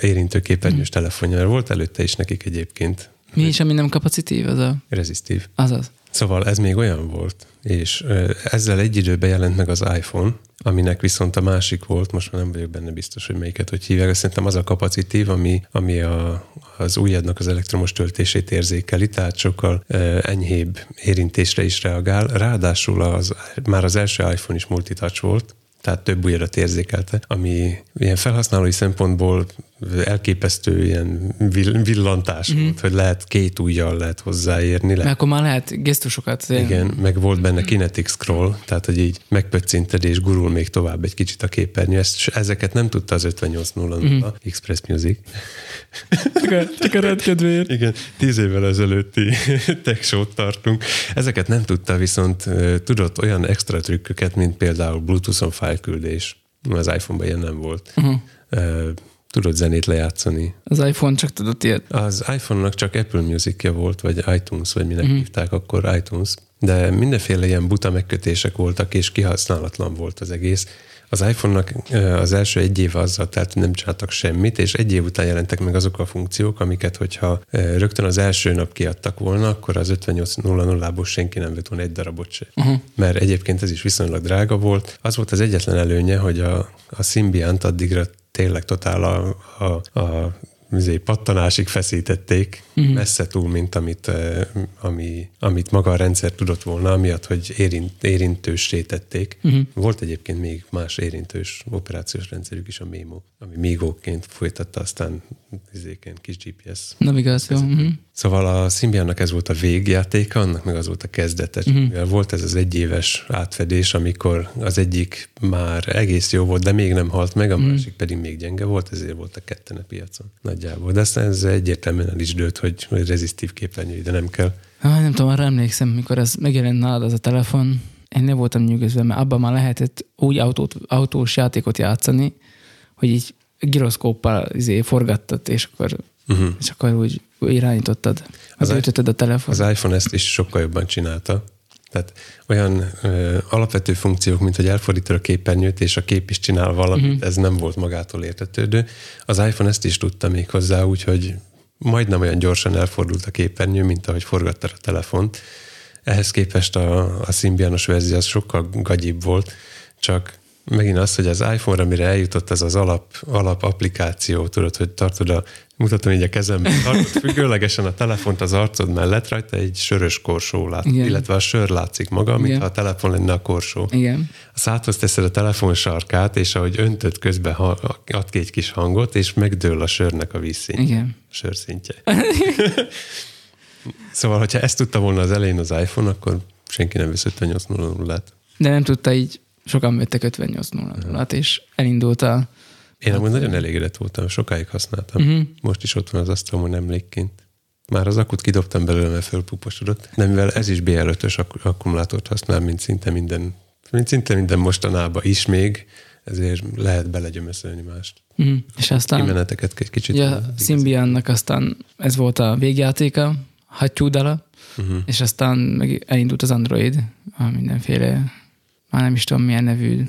[SPEAKER 1] érintőképernyős mm. telefonja. Volt előtte is nekik egyébként.
[SPEAKER 2] Mi is, ami nem kapacitív? Az a...
[SPEAKER 1] Rezistív.
[SPEAKER 2] Azaz.
[SPEAKER 1] Szóval ez még olyan volt, és ezzel egy időben jelent meg az iPhone, aminek viszont a másik volt, most már nem vagyok benne biztos, hogy melyiket hogy hívják, szerintem az a kapacitív, ami, ami a, az ujjadnak az elektromos töltését érzékeli, tehát sokkal enyhébb érintésre is reagál. Ráadásul az, már az első iPhone is multitouch volt, tehát több ujjadat érzékelte, ami ilyen felhasználói szempontból elképesztő ilyen villantás mm-hmm. volt, hogy lehet két ujjal lehet hozzáérni. Lehet.
[SPEAKER 2] Mert akkor már lehet gesztusokat.
[SPEAKER 1] Igen, meg volt benne kinetic scroll, tehát hogy így megpöccinted és gurul még tovább egy kicsit a képernyő. Ezt, ezeket nem tudta az 5800 mm-hmm. Express Music.
[SPEAKER 2] Csak a rendkedvéért.
[SPEAKER 1] Igen, tíz évvel ezelőtti tech show-t tartunk. Ezeket nem tudta, viszont tudott olyan extra trükköket, mint például Bluetooth-on fájlküldés. Az iPhone-ban ilyen nem volt. Uh-huh tudod zenét lejátszani.
[SPEAKER 2] Az iPhone csak tudott ilyet?
[SPEAKER 1] Az iPhone-nak csak Apple music volt, vagy iTunes, vagy minek uh-huh. hívták akkor iTunes, de mindenféle ilyen buta megkötések voltak, és kihasználatlan volt az egész. Az iPhone-nak az első egy év azzal tehát nem csináltak semmit, és egy év után jelentek meg azok a funkciók, amiket, hogyha rögtön az első nap kiadtak volna, akkor az 5800-ból senki nem vett volna egy darabot se. Uh-huh. Mert egyébként ez is viszonylag drága volt. Az volt az egyetlen előnye, hogy a, a Symbiant addigra tényleg totál a, a, a izé, pattanásig feszítették, uh-huh. messze túl, mint amit, ami, amit maga a rendszer tudott volna, amiatt, hogy érint, érintős tették. Uh-huh. Volt egyébként még más érintős operációs rendszerük is, a Memo, ami Migóként folytatta aztán izéken, kis GPS.
[SPEAKER 2] Navigáció. Uh-huh.
[SPEAKER 1] Szóval a Symbiannak ez volt a végjátéka, annak meg az volt a kezdete. Uh-huh. Volt ez az egyéves átfedés, amikor az egyik már egész jó volt, de még nem halt meg, a uh-huh. másik pedig még gyenge volt, ezért volt a ketten a piacon nagyjából. De aztán ez egyértelműen el is dőlt, hogy rezisztív képernyő ide nem kell.
[SPEAKER 2] Ah, nem tudom, arra emlékszem, mikor ez megjelent nálad az a telefon, én nem voltam nyugodva, mert abban már lehetett úgy autót, autós játékot játszani, hogy így giroszkóppal izé forgattad, és akkor, uh-huh. és akkor úgy irányítottad. Az, I- a telefon.
[SPEAKER 1] Az iPhone ezt is sokkal jobban csinálta. Tehát olyan ö, alapvető funkciók, mint hogy elfordítod a képernyőt, és a kép is csinál valamit, uh-huh. ez nem volt magától értetődő. Az iPhone ezt is tudta még hozzá, úgyhogy majdnem olyan gyorsan elfordult a képernyő, mint ahogy forgattad a telefont. Ehhez képest a, a Symbianos verzió az sokkal gagyibb volt, csak megint az, hogy az iPhone-ra mire eljutott ez az alap, alap applikáció, tudod, hogy tartod a, mutatom így a kezemben, tartod függőlegesen a telefont az arcod mellett, rajta egy sörös korsó lát, Igen. illetve a sör látszik maga, Igen. mintha a telefon lenne a korsó.
[SPEAKER 2] Igen.
[SPEAKER 1] A szádhoz teszed a telefon sarkát, és ahogy öntöd közben ha, ad ki egy kis hangot, és megdől a sörnek a vízszintje.
[SPEAKER 2] Igen.
[SPEAKER 1] A sörszintje. szóval, hogyha ezt tudta volna az elején az iPhone, akkor senki nem vesz 5800-át.
[SPEAKER 2] De nem tudta így sokan vettek 58 0 és elindult a...
[SPEAKER 1] Én amúgy nagyon elégedett voltam, sokáig használtam. Uh-huh. Most is ott van az asztalomon emlékként. Már az akut kidobtam belőle, mert fölpuposodott. De mivel ez is BL5-ös ak- akkumulátort használ, mint szinte minden, mint szinte minden mostanában is még, ezért lehet belegyömeszölni mást.
[SPEAKER 2] Uh-huh. És aztán...
[SPEAKER 1] Kimeneteket egy kicsit.
[SPEAKER 2] Ja, Symbiannak aztán ez volt a végjátéka, hattyúdala, uh-huh. és aztán meg elindult az Android, a mindenféle már nem is tudom milyen nevű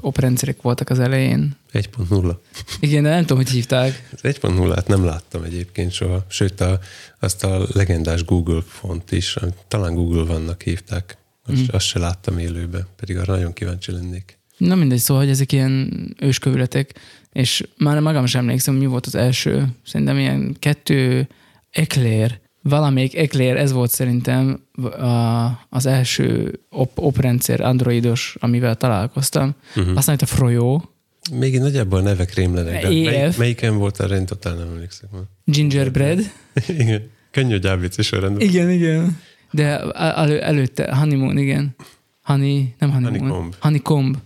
[SPEAKER 2] oprendszerek voltak az elején.
[SPEAKER 1] 1.0.
[SPEAKER 2] Igen, de nem tudom, hogy hívták.
[SPEAKER 1] Az 1.0-át nem láttam egyébként soha, sőt a, azt a legendás Google font is, talán Google vannak hívták, azt, mm. azt se láttam élőbe, pedig arra nagyon kíváncsi lennék.
[SPEAKER 2] Na mindegy, szóval, hogy ezek ilyen őskövületek, és már magam sem emlékszem, mi volt az első, szerintem ilyen kettő eklér valamelyik Eclair, ez volt szerintem a, az első op, oprendszer androidos, amivel találkoztam. Uh-huh. Aztán itt a Froyo.
[SPEAKER 1] Még nagyjából a nevek rémlenek. Mely, melyiken volt arra, én totál nem emlékszem.
[SPEAKER 2] Gingerbread.
[SPEAKER 1] igen. Könnyű, hogy ABC sorrendben.
[SPEAKER 2] Igen, igen. De elő, előtte, honeymoon, igen. Honey, nem honeymoon.
[SPEAKER 1] Honeycomb.
[SPEAKER 2] Honeycomb.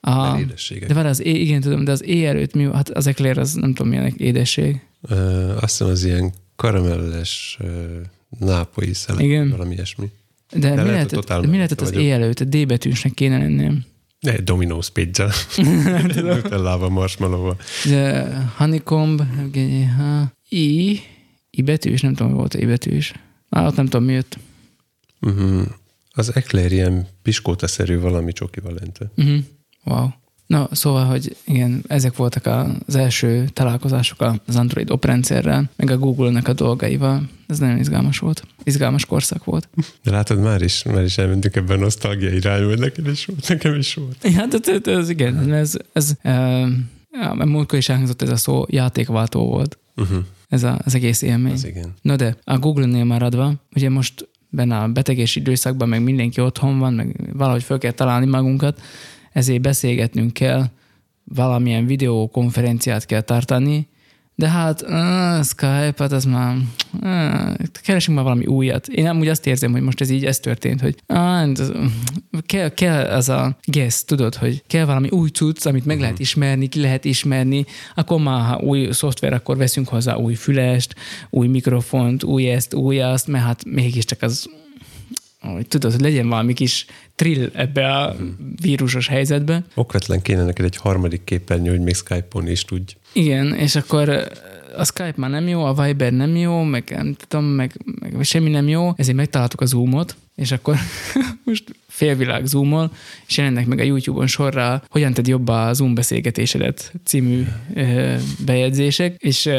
[SPEAKER 1] A,
[SPEAKER 2] de várj, az é, igen, tudom, de az é előtt mi, hát az Eclair az nem tudom milyen édesség.
[SPEAKER 1] Uh, azt hiszem az ilyen karamelles nápoi szelet, Igen. valami ilyesmi.
[SPEAKER 2] De, De mi lehetett, de mi lehetett az éj előtt? A D betűsnek kéne lenni.
[SPEAKER 1] Egy Domino's pizza. Nutellával, marshmallow
[SPEAKER 2] De honeycomb, I, I betűs, nem tudom, volt I betűs. Már ott nem tudom, mi jött.
[SPEAKER 1] Uh-huh. Az Eclair ilyen piskóta-szerű valami csokival lente.
[SPEAKER 2] Uh-huh. Wow. Na, szóval, hogy igen, ezek voltak az első találkozások az Android oprendszerrel, meg a Google-nek a dolgaival. Ez nagyon izgalmas volt. Izgalmas korszak volt.
[SPEAKER 1] De látod, már is, már is elmentünk ebben a nosztalgia irányba, nekem is volt, nekem is volt.
[SPEAKER 2] Ja, de, de ez igen, ez, ez uh, múltkor is elhangzott ez a szó, játékváltó volt. Uh-huh. Ez a, az egész élmény.
[SPEAKER 1] Ez igen.
[SPEAKER 2] Na de, a Google-nél maradva, ugye most benne a betegés időszakban, meg mindenki otthon van, meg valahogy fel kell találni magunkat, ezért beszélgetnünk kell, valamilyen videókonferenciát kell tartani, de hát uh, Skype, hát az már uh, keresünk már valami újat. Én nem úgy azt érzem, hogy most ez így ez történt, hogy uh, kell, kell az a guess, tudod, hogy kell valami új cucc, amit meg lehet mhm. ismerni, ki lehet ismerni, akkor már ha új szoftver, akkor veszünk hozzá új fülest, új mikrofont, új ezt, új azt, mert hát mégiscsak az hogy tudod, hogy legyen valami kis trill ebbe a vírusos helyzetbe.
[SPEAKER 1] Okvetlen kéne neked egy harmadik képernyő, hogy még Skype-on is tudj.
[SPEAKER 2] Igen, és akkor a Skype már nem jó, a Viber nem jó, meg nem tudom, meg, meg semmi nem jó, ezért megtaláltuk a Zoomot, és akkor most félvilág Zoomol, és jelennek meg a YouTube-on sorra hogyan tedd jobb a Zoom beszélgetésedet című bejegyzések, és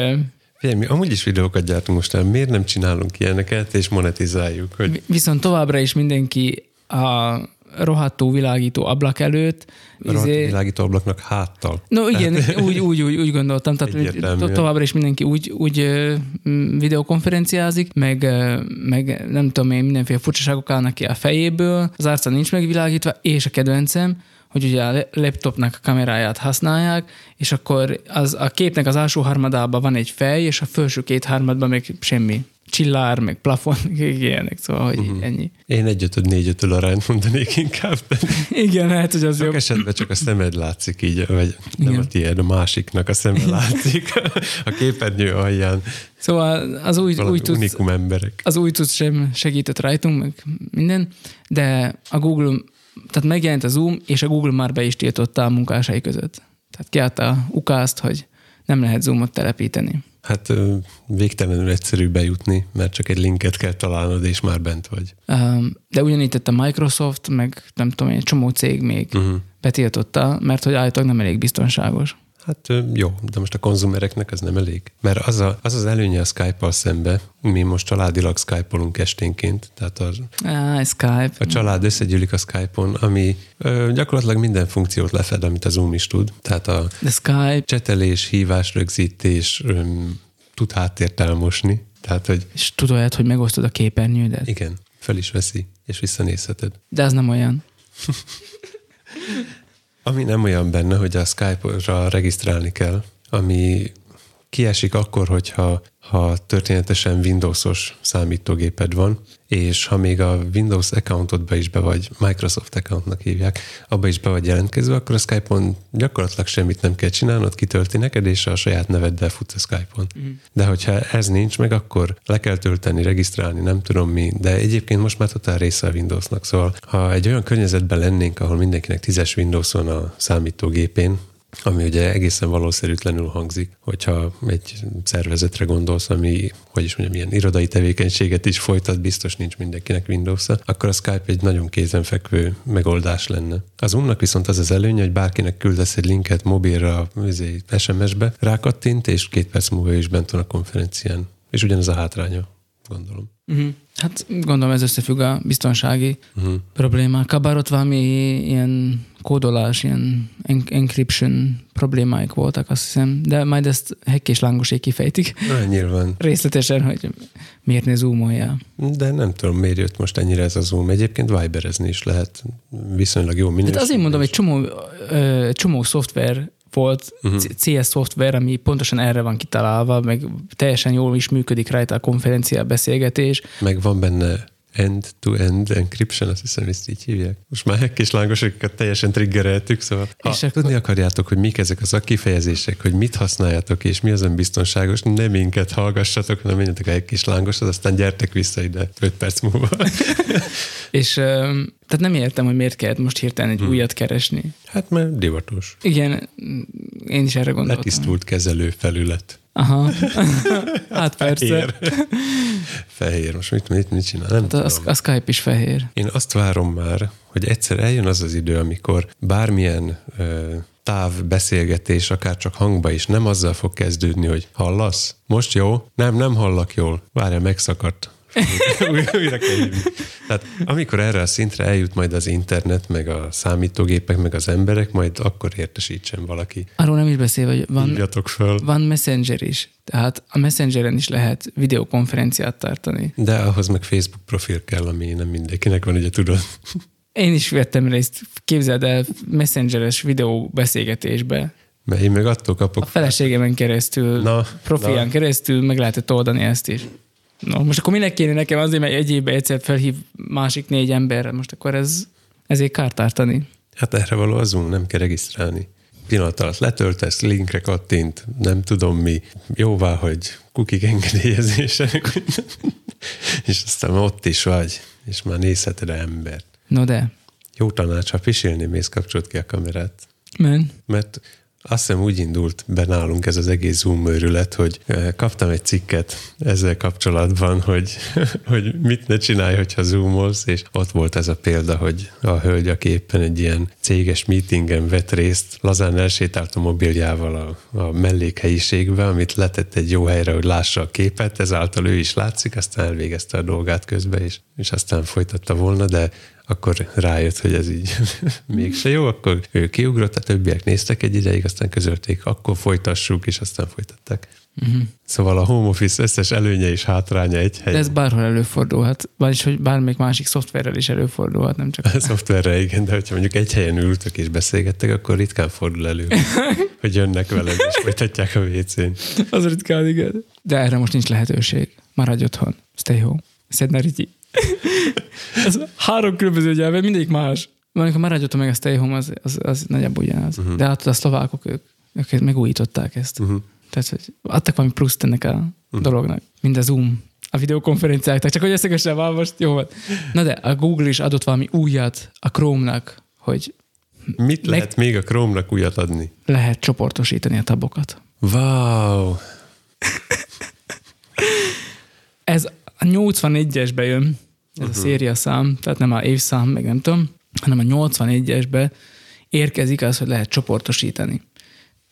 [SPEAKER 1] Figyelj, mi amúgy is videókat gyártunk most miért nem csinálunk ilyeneket, és monetizáljuk? Hogy...
[SPEAKER 2] Viszont továbbra is mindenki a rohadtó világító ablak előtt.
[SPEAKER 1] Rohadtó izé... világító ablaknak háttal.
[SPEAKER 2] No igen, tehát... úgy, úgy, úgy, úgy gondoltam. Tehát to- továbbra is mindenki úgy, úgy videokonferenciázik, meg, meg nem tudom én, mindenféle furcsaságok állnak ki a fejéből, az arca nincs megvilágítva, és a kedvencem, hogy ugye a laptopnak a kameráját használják, és akkor az, a képnek az alsó harmadában van egy fej, és a felső két harmadban még semmi. Csillár, meg plafon, ilyenek, szóval, hogy uh-huh. ennyi.
[SPEAKER 1] Én egy ötöd, négy ötöd arányt mondanék inkább.
[SPEAKER 2] Igen, hát, hogy az
[SPEAKER 1] Sok
[SPEAKER 2] jobb.
[SPEAKER 1] esetben csak a szemed látszik így, vagy Igen. nem a tiéd, a másiknak a szeme látszik a képernyő alján.
[SPEAKER 2] Szóval az új, új
[SPEAKER 1] tudsz, emberek.
[SPEAKER 2] Az új tudsz sem segített rajtunk, meg minden, de a Google tehát megjelent a Zoom, és a Google már be is tiltotta a munkásai között. Tehát kiadta a ukázt, hogy nem lehet Zoomot telepíteni.
[SPEAKER 1] Hát végtelenül egyszerű bejutni, mert csak egy linket kell találnod, és már bent vagy.
[SPEAKER 2] De ugyanígy tett a Microsoft, meg nem tudom, egy csomó cég még uh-huh. betiltotta, mert hogy állítólag nem elég biztonságos.
[SPEAKER 1] Hát jó, de most a konzumereknek ez nem elég. Mert az az, az, az előnye a Skype-al szembe, mi most családilag Skype-olunk esténként, tehát a,
[SPEAKER 2] Ah, Skype.
[SPEAKER 1] a család összegyűlik a Skype-on, ami ö, gyakorlatilag minden funkciót lefed, amit a Zoom is tud. Tehát a
[SPEAKER 2] De Skype,
[SPEAKER 1] csetelés, hívás, rögzítés, ö, tud háttért elmosni. Tehát, hogy
[SPEAKER 2] és tudod, hogy megosztod a képernyődet.
[SPEAKER 1] igen, fel is veszi, és visszanézheted.
[SPEAKER 2] De az nem olyan.
[SPEAKER 1] Ami nem olyan benne, hogy a Skype-ra regisztrálni kell, ami kiesik akkor, hogyha ha történetesen Windows-os számítógéped van, és ha még a Windows accountodba is be vagy, Microsoft accountnak hívják, abba is be vagy jelentkezve, akkor a Skype-on gyakorlatilag semmit nem kell csinálnod, kitölti neked, és a saját neveddel futsz a Skype-on. Mm. De hogyha ez nincs meg, akkor le kell tölteni, regisztrálni, nem tudom mi, de egyébként most már totál része a Windowsnak, szóval ha egy olyan környezetben lennénk, ahol mindenkinek tízes Windows van a számítógépén, ami ugye egészen valószerűtlenül hangzik, hogyha egy szervezetre gondolsz, ami, hogy is mondjam, ilyen irodai tevékenységet is folytat, biztos nincs mindenkinek windows akkor a Skype egy nagyon kézenfekvő megoldás lenne. Az Zoomnak viszont az az előnye, hogy bárkinek küldesz egy linket mobilra, izé, SMS-be, rákattint, és két perc múlva is bent van a konferencián. És ugyanez a hátránya, gondolom.
[SPEAKER 2] Uh-huh. Hát gondolom ez összefügg a biztonsági
[SPEAKER 1] Uh-huh.
[SPEAKER 2] problémákkal, bár ott valami ilyen kódolás, ilyen en- encryption problémáik voltak, azt hiszem, de majd ezt Hekk és Lángosék kifejtik
[SPEAKER 1] Na, nyilván.
[SPEAKER 2] részletesen, hogy miért ne zoomoljál.
[SPEAKER 1] De nem tudom, miért jött most ennyire ez a Zoom. Egyébként Viberezni is lehet viszonylag jó minőségű.
[SPEAKER 2] Hát azért mondom, egy csomó, ö, csomó szoftver volt, uh-huh. CS szoftver, ami pontosan erre van kitalálva, meg teljesen jól is működik rajta a konferencia beszélgetés.
[SPEAKER 1] Meg van benne end-to-end encryption, azt hiszem, ezt így hívják. Most már hekk és lángosokat teljesen triggereltük, szóval ha
[SPEAKER 2] És akkor-
[SPEAKER 1] tudni akarjátok, hogy mik ezek az a kifejezések, hogy mit használjátok, és mi az ön biztonságos, nem minket hallgassatok, hanem menjetek a hekk és lángoshoz, aztán gyertek vissza ide 5 perc múlva.
[SPEAKER 2] És tehát nem értem, hogy miért kellett most hirtelen egy hmm. újat keresni.
[SPEAKER 1] hát mert divatos.
[SPEAKER 2] Igen, én is erre gondoltam.
[SPEAKER 1] Letisztult kezelő felület.
[SPEAKER 2] Aha. hát persze.
[SPEAKER 1] Fehér. Fehér. Most mit, mit, mit csinál? Nem
[SPEAKER 2] Hát a,
[SPEAKER 1] tudom.
[SPEAKER 2] a Skype is fehér.
[SPEAKER 1] Én azt várom már, hogy egyszer eljön az az idő, amikor bármilyen ö, távbeszélgetés, akár csak hangba is, nem azzal fog kezdődni, hogy hallasz? Most jó? Nem, nem hallak jól. Várja, megszakadt. Újra kell hívni. Tehát amikor erre a szintre eljut majd az internet, meg a számítógépek, meg az emberek, majd akkor értesítsen valaki.
[SPEAKER 2] Arról nem is beszélve, hogy van,
[SPEAKER 1] Hívjatok föl.
[SPEAKER 2] van Messenger is. Tehát a Messengeren is lehet videokonferenciát tartani.
[SPEAKER 1] De ahhoz meg Facebook profil kell, ami nem mindenkinek van, ugye tudod.
[SPEAKER 2] Én is vettem részt, képzeld el, messengeres videóbeszélgetésbe.
[SPEAKER 1] Mert én meg attól kapok
[SPEAKER 2] A feleségemen keresztül,
[SPEAKER 1] Na,
[SPEAKER 2] profián
[SPEAKER 1] na.
[SPEAKER 2] keresztül meg lehetett oldani ezt is. No, most akkor minek kéne nekem azért, mert egy évben egyszer felhív másik négy emberre, most akkor ez ezért kártártani.
[SPEAKER 1] Hát erre való az Zoom, nem kell regisztrálni. Pillanat alatt letöltesz, linkre kattint, nem tudom mi, jóvá, hogy kukik engedélyezése, és aztán ott is vagy, és már nézheted embert.
[SPEAKER 2] No de,
[SPEAKER 1] Jó tanács, ha pisilni mész, kapcsolt ki a kamerát.
[SPEAKER 2] men.
[SPEAKER 1] Mert azt hiszem úgy indult be nálunk ez az egész Zoom őrület, hogy eh, kaptam egy cikket ezzel kapcsolatban, hogy, hogy mit ne csinálj, hogyha zoomolsz, és ott volt ez a példa, hogy a hölgy, aki éppen egy ilyen céges meetingen vett részt, lazán elsétált a mobiljával a, a mellékhelyiségbe, amit letett egy jó helyre, hogy lássa a képet, ezáltal ő is látszik, aztán elvégezte a dolgát közben, és, és aztán folytatta volna, de akkor rájött, hogy ez így mégse jó, akkor ő kiugrott, a többiek néztek egy ideig, aztán közölték, akkor folytassuk, és aztán folytatták. Uh-huh. Szóval a home office összes előnye és hátránya egy
[SPEAKER 2] De
[SPEAKER 1] helyen.
[SPEAKER 2] ez bárhol előfordulhat, vagyis hogy bármelyik másik szoftverrel is előfordulhat, nem csak
[SPEAKER 1] A szoftverre igen, de hogyha mondjuk egy helyen ültök és beszélgettek, akkor ritkán fordul elő, hogy jönnek veled és folytatják a WC-n.
[SPEAKER 2] az ritkán, igen. De erre most nincs lehetőség. Maradj otthon. Stay home. Szedne Riti. Ez három különböző nyelven, mindegyik más. Amikor maradj otthon meg a stay home, az, az, az nagyjából ugyanaz. Uh-huh. De hát a szlovákok, ők, ők megújították ezt. Uh-huh. Tehát, hogy adtak valami pluszt ennek a uh-huh. dolognak. Mind a Zoom, a videokonferenciák, tehát csak hogy összegesen van most, jó volt. Na de a Google is adott valami újat a Chrome-nak, hogy
[SPEAKER 1] Mit lehet még a Chrome-nak újat adni?
[SPEAKER 2] lehet csoportosítani a tabokat.
[SPEAKER 1] Wow!
[SPEAKER 2] Ez a 81-esbe jön, ez
[SPEAKER 1] Mhm.
[SPEAKER 2] uh-huh. a széria szám, tehát nem a évszám, meg nem tudom, hanem a 81-esbe érkezik az, hogy lehet csoportosítani.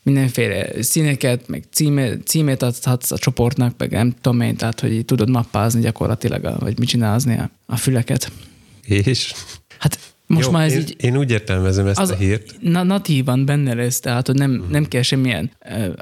[SPEAKER 2] Mindenféle színeket, meg címe, címet adhatsz a csoportnak, meg nem tudom én, tehát hogy így tudod mappázni gyakorlatilag, vagy mit csinálni a, a füleket.
[SPEAKER 1] És?
[SPEAKER 2] Hát most
[SPEAKER 1] Jó,
[SPEAKER 2] már ez
[SPEAKER 1] én,
[SPEAKER 2] így
[SPEAKER 1] Én úgy értelmezem ezt
[SPEAKER 2] az,
[SPEAKER 1] a hírt.
[SPEAKER 2] na, natívan benne lesz, tehát hogy nem,
[SPEAKER 1] Mhm.
[SPEAKER 2] nem kell semmilyen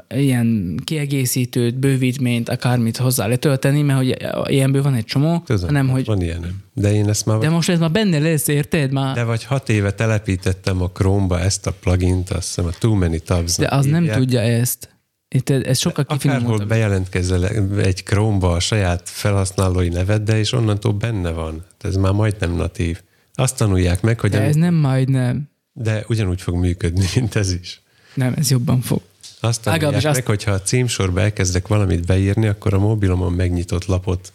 [SPEAKER 2] uh, ilyen kiegészítőt, bővítményt, akármit hozzá letölteni, mert hogy ilyenből van egy csomó,
[SPEAKER 1] Tudom,
[SPEAKER 2] hanem hogy
[SPEAKER 1] van ilyenem. De én ezt már...
[SPEAKER 2] de most ez már benne lesz, érted? Már,
[SPEAKER 1] De vagy hat éve telepítettem a Chrome-ba ezt a plugint, azt hiszem a Too Many Tabs.
[SPEAKER 2] de az nem tudja ezt. Érted? Ez sokkal
[SPEAKER 1] Akárhol
[SPEAKER 2] kifinomultabb.
[SPEAKER 1] bejelentkezzel egy Chrome-ba a saját felhasználói neveddel, és onnantól benne van. Ez már majdnem natív. Azt tanulják meg, hogy...
[SPEAKER 2] De ez nem majdnem.
[SPEAKER 1] de ugyanúgy fog működni, mint ez is.
[SPEAKER 2] Nem, ez jobban fog.
[SPEAKER 1] Azt tanulják meg,
[SPEAKER 2] azt-
[SPEAKER 1] hogyha a címsorba elkezdek valamit beírni, akkor a mobilomon megnyitott lapot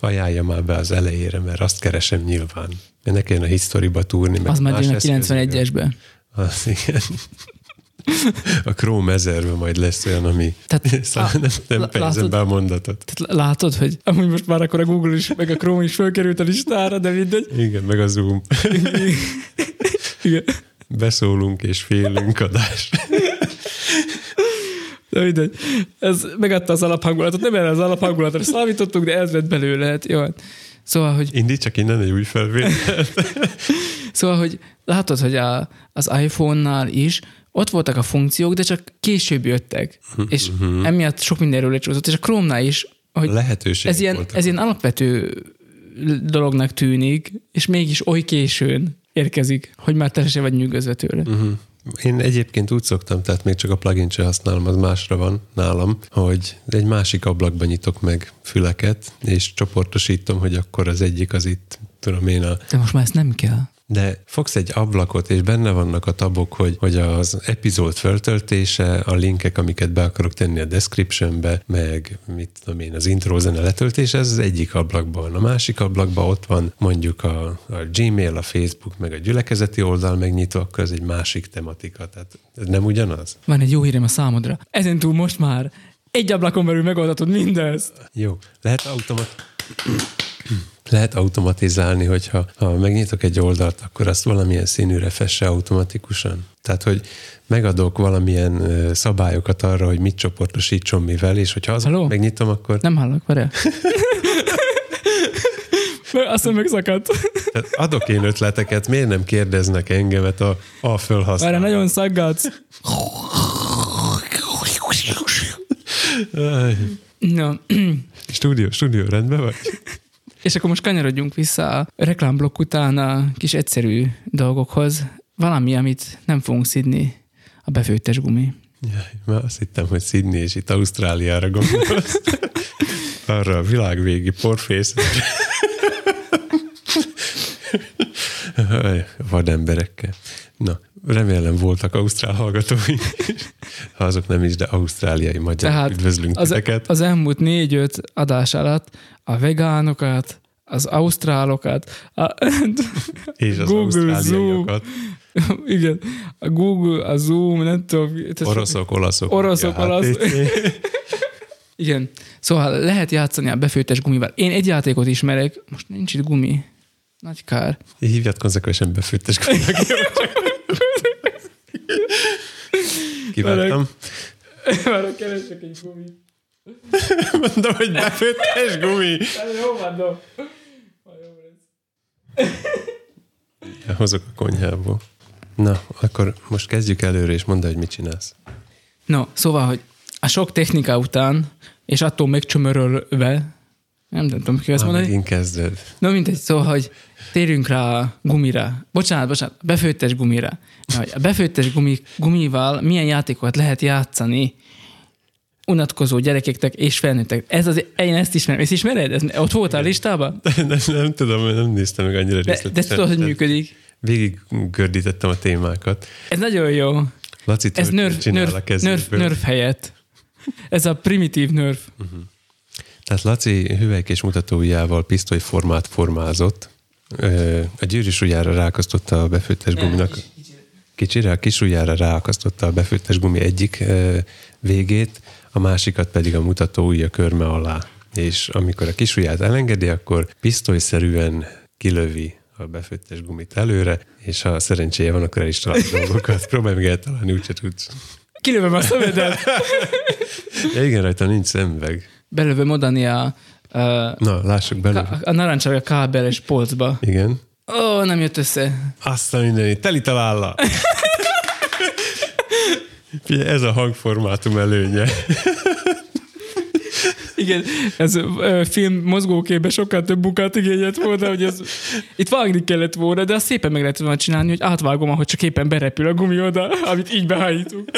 [SPEAKER 1] ajánlja már be az elejére, mert azt keresem nyilván. Ne kelljen a historyba túrni, meg
[SPEAKER 2] Az
[SPEAKER 1] más
[SPEAKER 2] jön a
[SPEAKER 1] eszközökön.
[SPEAKER 2] 91-esbe.
[SPEAKER 1] Az igen. A Chrome 1000 majd lesz olyan, ami...
[SPEAKER 2] Tehát-
[SPEAKER 1] szóval
[SPEAKER 2] á,
[SPEAKER 1] nem, nem
[SPEAKER 2] lá-
[SPEAKER 1] fejezem
[SPEAKER 2] látod?
[SPEAKER 1] be a mondatot.
[SPEAKER 2] Tehát látod, hogy amúgy most már akkor a Google is, meg a Chrome is fölkerült a listára, de mindegy.
[SPEAKER 1] Igen, meg a Zoom.
[SPEAKER 2] Igen.
[SPEAKER 1] Beszólunk és félünk adás.
[SPEAKER 2] De mindegy. Ez megadta az alaphangulatot. Nem erre az alaphangulatra számítottunk, de ez lett belőle. Hát, jó. Szóval, hogy,
[SPEAKER 1] Indít csak innen egy új felvétel.
[SPEAKER 2] szóval, hogy látod, hogy a, az iPhone-nál is ott voltak a funkciók, de csak később jöttek. És emiatt sok mindenről lecsúszott. És a Chrome-nál is, hogy
[SPEAKER 1] Lehetőség
[SPEAKER 2] ez ilyen, ez ilyen alapvető dolognak tűnik, és mégis oly későn érkezik, hogy már te se vagy nyűgözve tőle.
[SPEAKER 1] Uh-huh. Én egyébként úgy szoktam, tehát még csak a plugin sem használom, az másra van nálam, hogy egy másik ablakban nyitok meg füleket, és csoportosítom, hogy akkor az egyik az itt, tudom én, a
[SPEAKER 2] De most már ezt nem kell.
[SPEAKER 1] De fogsz egy ablakot, és benne vannak a tabok, hogy, hogy az epizód föltöltése, a linkek, amiket be akarok tenni a descriptionbe, meg mit tudom én, az intro zene letöltése, ez az egyik ablakban. A másik ablakban ott van mondjuk a, a Gmail, a Facebook, meg a gyülekezeti oldal megnyitva, akkor ez egy másik tematika. Tehát ez nem ugyanaz?
[SPEAKER 2] Van egy jó hírem a számodra. Ezen túl most már egy ablakon belül megoldhatod mindezt.
[SPEAKER 1] Jó. Lehet automat... Lehet automatizálni, hogyha ha megnyitok egy oldalt, akkor azt valamilyen színűre fesse automatikusan. Tehát, hogy megadok valamilyen szabályokat arra, hogy mit csoportosítson mivel, és hogyha az
[SPEAKER 2] Halló?
[SPEAKER 1] megnyitom, akkor
[SPEAKER 2] Nem hallok, várjál. Azt mondom, megszakadt.
[SPEAKER 1] tehát adok én ötleteket, miért nem kérdeznek engemet a, a
[SPEAKER 2] Várjál,
[SPEAKER 1] fölhasználó.
[SPEAKER 2] nagyon szaggatsz. No.
[SPEAKER 1] Stúdió, stúdió, rendben vagy?
[SPEAKER 2] És akkor most kanyarodjunk vissza a reklámblokk után a kis egyszerű dolgokhoz. Valami, amit nem fogunk szidni, a befőttes gumi.
[SPEAKER 1] Jaj, már azt hittem, hogy Sydney és itt Ausztráliára gondolsz. Arra a világvégi porfészre. Aj, Vademberekkel. Na, remélem voltak ausztrál hallgatóink. Ha azok nem is, de ausztráliai magyar.
[SPEAKER 2] Tehát
[SPEAKER 1] Üdvözlünk
[SPEAKER 2] az,
[SPEAKER 1] titeket.
[SPEAKER 2] az elmúlt négy-öt adás alatt a vegánokat, az ausztrálokat, a,
[SPEAKER 1] és az
[SPEAKER 2] Google
[SPEAKER 1] ausztráliaiakat.
[SPEAKER 2] igen, a Google, a Zoom, nem tudom.
[SPEAKER 1] Oroszok, olaszok.
[SPEAKER 2] Oroszok,
[SPEAKER 1] ja,
[SPEAKER 2] olasz-
[SPEAKER 1] HTC.
[SPEAKER 2] Igen. Szóval lehet játszani a befőttes gumival. Én egy játékot ismerek, most nincs itt gumi. Nagy kár.
[SPEAKER 1] Hívját konzekvensen befőttes gumnak. Kiváltam.
[SPEAKER 2] Már keresek egy gumit.
[SPEAKER 1] Mondom, hogy befőttes gumi.
[SPEAKER 2] Jó no.
[SPEAKER 1] Hozok a konyhából. Na, akkor most kezdjük előre, és mondd, hogy mit csinálsz.
[SPEAKER 2] No, szóval, hogy a sok technika után, és attól megcsömörölve, nem tudom, ki
[SPEAKER 1] Már
[SPEAKER 2] mondani.
[SPEAKER 1] megint kezded.
[SPEAKER 2] No, mindegy, szóval, hogy térjünk rá a gumira. Bocsánat, bocsánat, befőttes gumira. Na, hogy a befőttes gumi, gumival milyen játékokat lehet játszani unatkozó gyerekeknek és felnőttek. Ez az, én ezt ismerem. Ezt ismered? Ez, ott voltál listában?
[SPEAKER 1] Nem, nem tudom, nem néztem meg annyira
[SPEAKER 2] De,
[SPEAKER 1] részletesen.
[SPEAKER 2] de tudod, hogy működik.
[SPEAKER 1] Végig gördítettem a témákat.
[SPEAKER 2] Ez nagyon jó.
[SPEAKER 1] Laci
[SPEAKER 2] Ez
[SPEAKER 1] a
[SPEAKER 2] nerf,
[SPEAKER 1] kezéből.
[SPEAKER 2] nerf helyett. Ez a primitív nerf.
[SPEAKER 1] Tehát Laci hüvelykés mutatójával pisztolyformát formázott. A gyűrűs ujjára ráakasztotta a befőttes guminak. Kicsire, a kis ujjára ráakasztotta a befőttes gumi egyik végét, a másikat pedig a mutató ujja körme alá. és amikor a kisujját elengedi, akkor pisztolyszerűen kilövi a befőttes gumit előre, és ha szerencséje van, akkor el is talál dolgokat. Próbálj meg eltalálni, úgyse tudsz.
[SPEAKER 2] Kilövöm a szemedet.
[SPEAKER 1] Ja, igen, rajta nincs szemüveg.
[SPEAKER 2] Belövöm odani a, a,
[SPEAKER 1] Na, lássuk bele.
[SPEAKER 2] a, a narancsárga kábeles polcba.
[SPEAKER 1] Igen.
[SPEAKER 2] Ó, nem jött össze.
[SPEAKER 1] Azt a mindenit, teli találla. Figyelj, ez a hangformátum előnye.
[SPEAKER 2] Igen, ez a film mozgóképben sokkal több munkát igényelt volna, hogy ez, itt vágni kellett volna, de azt szépen meg lehet volna csinálni, hogy átvágom, ahogy csak éppen berepül a gumi oda, amit így behájítunk.